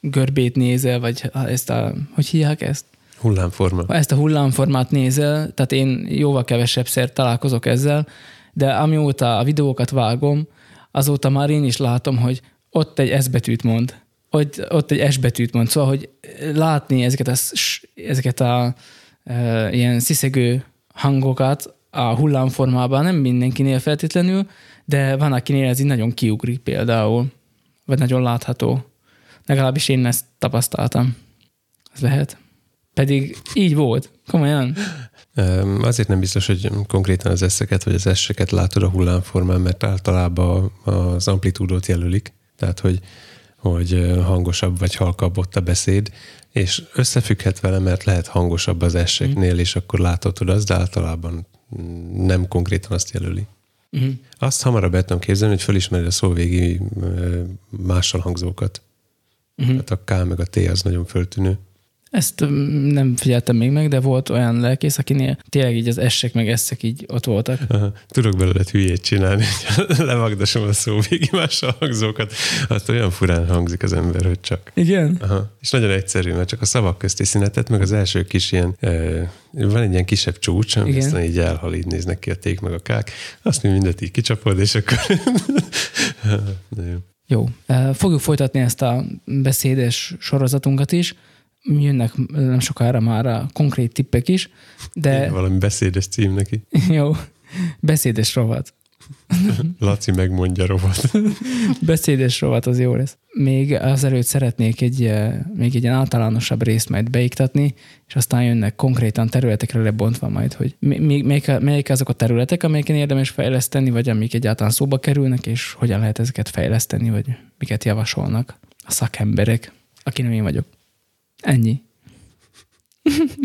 [SPEAKER 2] görbét nézel, vagy ezt a, hogy hívják ezt?
[SPEAKER 1] Hullámforma.
[SPEAKER 2] Ezt a hullámformát nézel, tehát én jóval kevesebbszer találkozok ezzel, de amióta a videókat vágom, azóta már én is látom, hogy ott egy S betűt mond, ott, ott egy S betűt mond, szóval, hogy látni ezeket a, ezeket a e, ilyen sziszegő hangokat a hullámformában, nem mindenkinél feltétlenül, de van, akinél ez így nagyon kiugrik például, vagy nagyon látható. Legalábbis én ezt tapasztaltam. Ez lehet. Pedig így volt. Komolyan.
[SPEAKER 1] Azért nem biztos, hogy konkrétan az eszeket vagy az esseket látod a hullámformán, mert általában az amplitúdót jelölik. Tehát, hogy, hogy hangosabb vagy halkabb ott a beszéd, és összefügghet vele, mert lehet hangosabb az esseknél, és akkor láthatod azt, de általában mm, nem konkrétan azt jelöli.
[SPEAKER 2] Uh-huh.
[SPEAKER 1] Azt hamarabb el tudom képzelni, hogy fölismeri a szóvégi mással hangzókat.
[SPEAKER 2] Uh-huh.
[SPEAKER 1] Tehát a K meg a T az nagyon föltűnő.
[SPEAKER 2] Ezt nem figyeltem még meg, de volt olyan lelkész, akinél tényleg így az essek meg eszek így ott voltak.
[SPEAKER 1] Aha. Tudok belőle hülyét csinálni, hogy levagdasom a szóvégi mással hangzókat, azt olyan furán hangzik az ember, hogy csak.
[SPEAKER 2] Igen?
[SPEAKER 1] Aha. És nagyon egyszerű, mert csak a szavak közti szünetet, meg az első kis ilyen, e, van egy ilyen kisebb csúcs, ami
[SPEAKER 2] Igen.
[SPEAKER 1] aztán így elhal, így néznek ki a ték meg a kák, azt mi mindet így kicsapod, és akkor... Jó.
[SPEAKER 2] Jó. Fogjuk folytatni ezt a beszédes sorozatunkat is. Jönnek nem sokára már a konkrét tippek is, de
[SPEAKER 1] Valami beszédes cím neki.
[SPEAKER 2] jó, beszédes rovat.
[SPEAKER 1] Laci megmondja rovat.
[SPEAKER 2] Beszédes rovat az jó lesz. Még azelőtt szeretnék egy, eh, még egy ilyen általánosabb részt majd beiktatni, és aztán jönnek konkrétan területekre lebontva majd, hogy mi- melyik, melyik azok a területek, amelyeken érdemes fejleszteni, vagy amik egyáltalán szóba kerülnek, és hogyan lehet ezeket fejleszteni, vagy miket javasolnak a szakemberek, aki nem én vagyok. Ennyi.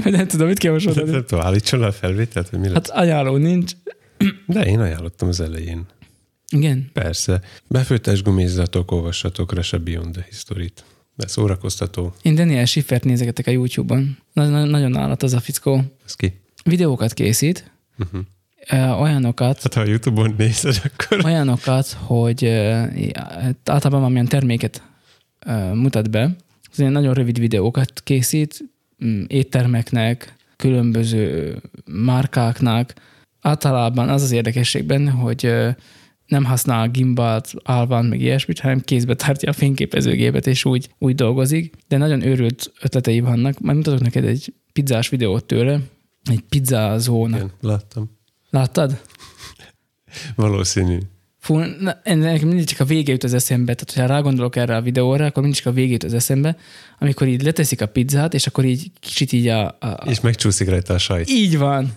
[SPEAKER 2] Vagy nem tudom, mit kell most mondani.
[SPEAKER 1] Nem tudom, állítson le a felvételt, vagy mi
[SPEAKER 2] Hát
[SPEAKER 1] hát...
[SPEAKER 2] ajánló nincs.
[SPEAKER 1] De én ajánlottam az elején.
[SPEAKER 2] Igen.
[SPEAKER 1] Persze. Befőttes gumizzatok, olvassatok Russia Beyond the History-t. De szórakoztató.
[SPEAKER 2] Én Daniel Schiffert nézegetek a YouTube-on. Na- na- Nagyon állat az a fickó.
[SPEAKER 1] Ez ki?
[SPEAKER 2] Videókat készít,
[SPEAKER 1] Uh-huh.
[SPEAKER 2] ö, olyanokat,
[SPEAKER 1] Hát ha a Youtube-on nézed, akkor...
[SPEAKER 2] olyanokat, hogy ö, általában valamilyen terméket ö, mutat be. Ez ilyen nagyon rövid videókat készít, mm, éttermeknek, különböző márkáknak. Általában az az érdekesség benne, hogy nem használ gimbalt, alvan, meg ilyesmit, hanem kézbe tartja a fényképezőgépet, és úgy, úgy dolgozik. De nagyon őrült ötletei vannak. Majd mutatok neked egy pizzás videót tőle, egy pizzázónak.
[SPEAKER 1] Igen, láttam.
[SPEAKER 2] Láttad?
[SPEAKER 1] Valószínű.
[SPEAKER 2] Fú, na, ennek mindig csak a vége jut az eszembe. Tehát, hogyha rágondolok erre a videóra, akkor mindig csak a vége jut az eszembe, amikor így leteszik a pizzát, és akkor így kicsit így a... a, a
[SPEAKER 1] És megcsúszik rajta a sajt.
[SPEAKER 2] így van.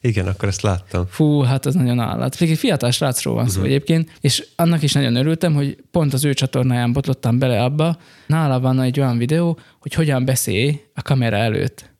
[SPEAKER 1] Igen, akkor ezt láttam.
[SPEAKER 2] Fú, hát az nagyon állat. Még egy fiatal srácról van szó uh-huh. egyébként, és annak is nagyon örültem, hogy pont az ő csatornáján botlottam bele abba. Nála van egy olyan videó, hogy hogyan beszél a kamera előtt.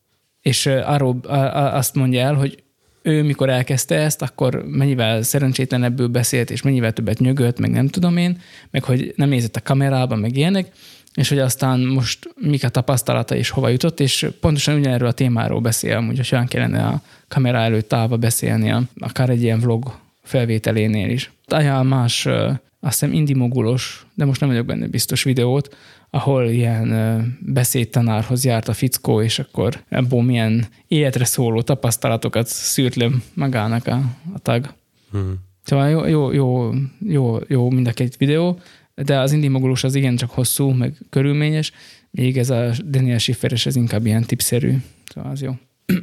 [SPEAKER 2] És arról azt mondja el, hogy ő mikor elkezdte ezt, akkor mennyivel szerencsétlenebbül beszélt, és mennyivel többet nyögött, meg nem tudom én, meg hogy nem nézett a kamerába, meg ilyenek, és hogy aztán most mik a tapasztalata és hova jutott, és pontosan ugyanerről a témáról beszél, amúgy, hogy olyan kellene a kamera előtt állva beszélnie, akár egy ilyen vlog felvételénél is. Ajánl más, azt hiszem indimogulos, de most nem vagyok benne biztos videót, ahol ilyen beszédtanárhoz járt a fickó, és akkor ebből milyen életre szóló tapasztalatokat szűrt le magának a, a tag.
[SPEAKER 1] Hmm.
[SPEAKER 2] Szóval jó, jó, jó, jó, jó mind a két videó, de az indimogulós az igencsak hosszú, meg körülményes, még ez a Daniel Schifferes, ez inkább ilyen tipszerű. Szóval az jó.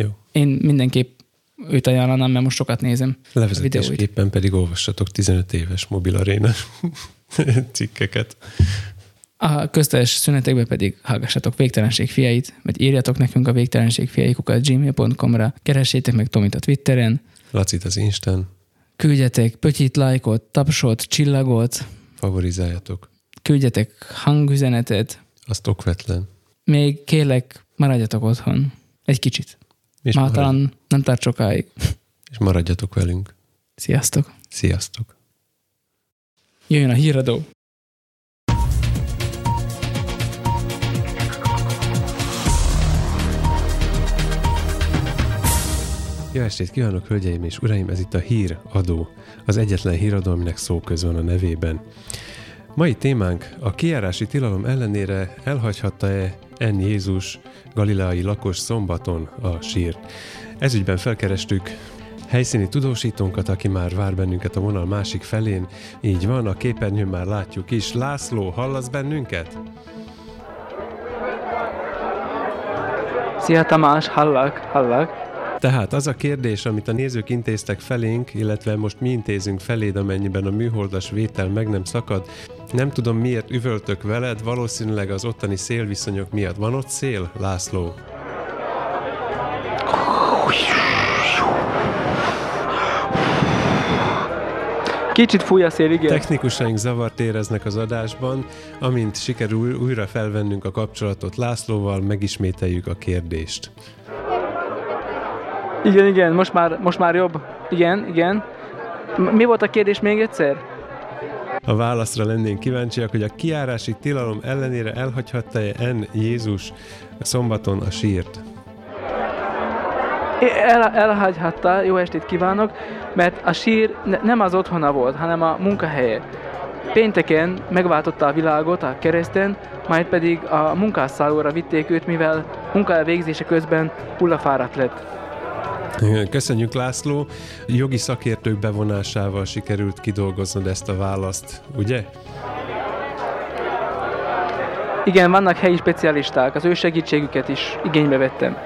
[SPEAKER 1] Jó.
[SPEAKER 2] Én mindenképp őt ajánlanám, mert most sokat nézem.
[SPEAKER 1] Levezetésképpen pedig olvassatok 15 éves mobilaréna cikkeket.
[SPEAKER 2] A köztes szünetekben pedig hallgassatok Végtelenség fiait, vagy írjatok nekünk a végtelenség fiaikukat gmail.com-ra, keressétek meg Tomit a Twitteren,
[SPEAKER 1] Lacit az Instán,
[SPEAKER 2] küldjetek pötyit, lájkot, tapsot, csillagot,
[SPEAKER 1] favorizáljatok.
[SPEAKER 2] küldjetek hangüzenetet,
[SPEAKER 1] Azt okvetlen.
[SPEAKER 2] még kérlek, maradjatok otthon. Egy kicsit.
[SPEAKER 1] És,
[SPEAKER 2] Már talán nem tart sokáig.
[SPEAKER 1] és maradjatok velünk.
[SPEAKER 2] Sziasztok!
[SPEAKER 1] Sziasztok!
[SPEAKER 2] Jöjjön a híradó!
[SPEAKER 1] Jó estét kívánok, hölgyeim és uraim! Ez itt a Hír Adó, az egyetlen híradó, aminek szóköz van a nevében. Mai témánk a kijárási tilalom ellenére elhagyhatta-e En Jézus galileai lakos szombaton a sírt. Ezügyben felkerestük helyszíni tudósítónkat, aki már vár bennünket a vonal másik felén. Így van, a képernyőn már látjuk is. László, hallasz bennünket?
[SPEAKER 2] Szia Tamás, hallak, hallak.
[SPEAKER 1] Tehát az a kérdés, amit a nézők intéztek felénk, illetve most mi intézünk feléd, amennyiben a műholdas vétel meg nem szakad, nem tudom miért üvöltök veled, valószínűleg az ottani szélviszonyok miatt. Van ott szél, László?
[SPEAKER 2] Kicsit fúj a szél, igen.
[SPEAKER 1] Technikusaink zavart éreznek az adásban, amint sikerül újra felvennünk a kapcsolatot Lászlóval, megismételjük a kérdést.
[SPEAKER 2] Igen, igen, most már, most már jobb. Igen, igen. Mi volt a kérdés még egyszer?
[SPEAKER 1] A válaszra lennénk kíváncsiak, hogy a kiárási tilalom ellenére elhagyhatta-e en Jézus szombaton a sírt?
[SPEAKER 2] El, elhagyhatta, jó estét kívánok, mert a sír nem az otthona volt, hanem a munkahelye. Pénteken megváltotta a világot a kereszten, majd pedig a munkásszállóra vitték őt, mivel munkaelvégzése közben hullafáradt lett.
[SPEAKER 1] Köszönjük László, jogi szakértők bevonásával sikerült kidolgoznod ezt a választ, ugye?
[SPEAKER 2] Igen, vannak helyi specialisták, az ő segítségüket is igénybe vettem.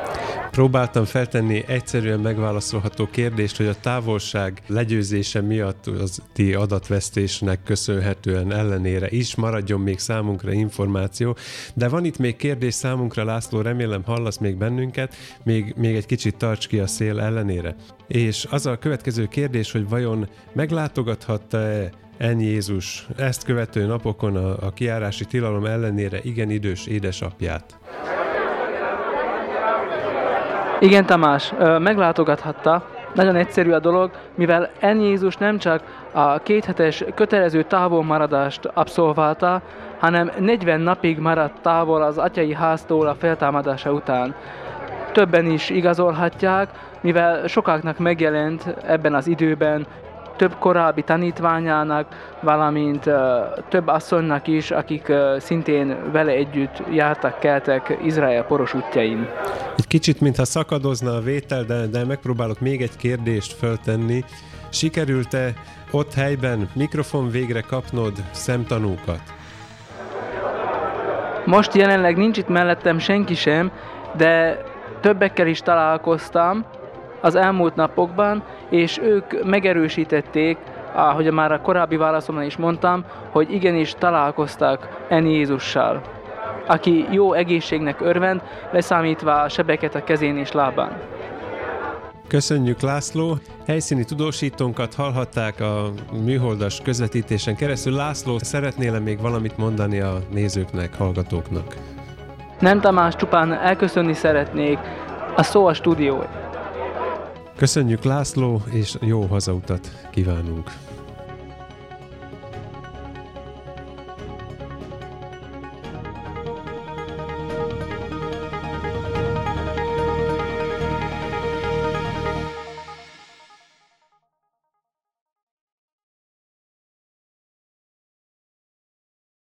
[SPEAKER 1] Próbáltam feltenni egyszerűen megválaszolható kérdést, hogy a távolság legyőzése miatt az ti adatvesztésnek köszönhetően ellenére is maradjon még számunkra információ, de van itt még kérdés számunkra, László, remélem hallasz még bennünket, még, még egy kicsit tarts ki a szél ellenére. És az a következő kérdés, hogy vajon meglátogathatta-e Ennyi Jézus ezt követő napokon a, a kiárási tilalom ellenére igen idős édesapját.
[SPEAKER 2] Igen, Tamás, meglátogathatta. Nagyon egyszerű a dolog, mivel Ennyi Jézus nem csak a kéthetes kötelező távolmaradást abszolválta, hanem 40 napig maradt távol az atyai háztól a feltámadása után. Többen is igazolhatják, mivel sokaknak megjelent ebben az időben több korábbi tanítványának, valamint több asszonynak is, akik szintén vele együtt jártak, keltek Izrael poros útjain.
[SPEAKER 1] Egy kicsit, mintha szakadozna a vétel, de, de megpróbálok még egy kérdést föltenni. Sikerült-e ott helyben mikrofon végre kapnod szemtanúkat?
[SPEAKER 2] Most jelenleg nincs itt mellettem senki sem, de többekkel is találkoztam, az elmúlt napokban, és ők megerősítették, ahogy már a korábbi válaszomban is mondtam, hogy igenis találkoztak en Jézussal, aki jó egészségnek örvend, leszámítva a sebeket a kezén és lábán.
[SPEAKER 1] Köszönjük László! Helyszíni tudósítónkat hallhatták a műholdas közvetítésen keresztül. László, szeretnél még valamit mondani a nézőknek, hallgatóknak?
[SPEAKER 2] Nem Tamás, csupán elköszönni szeretnék. A szó a stúdió.
[SPEAKER 1] Köszönjük László, és jó hazautat kívánunk!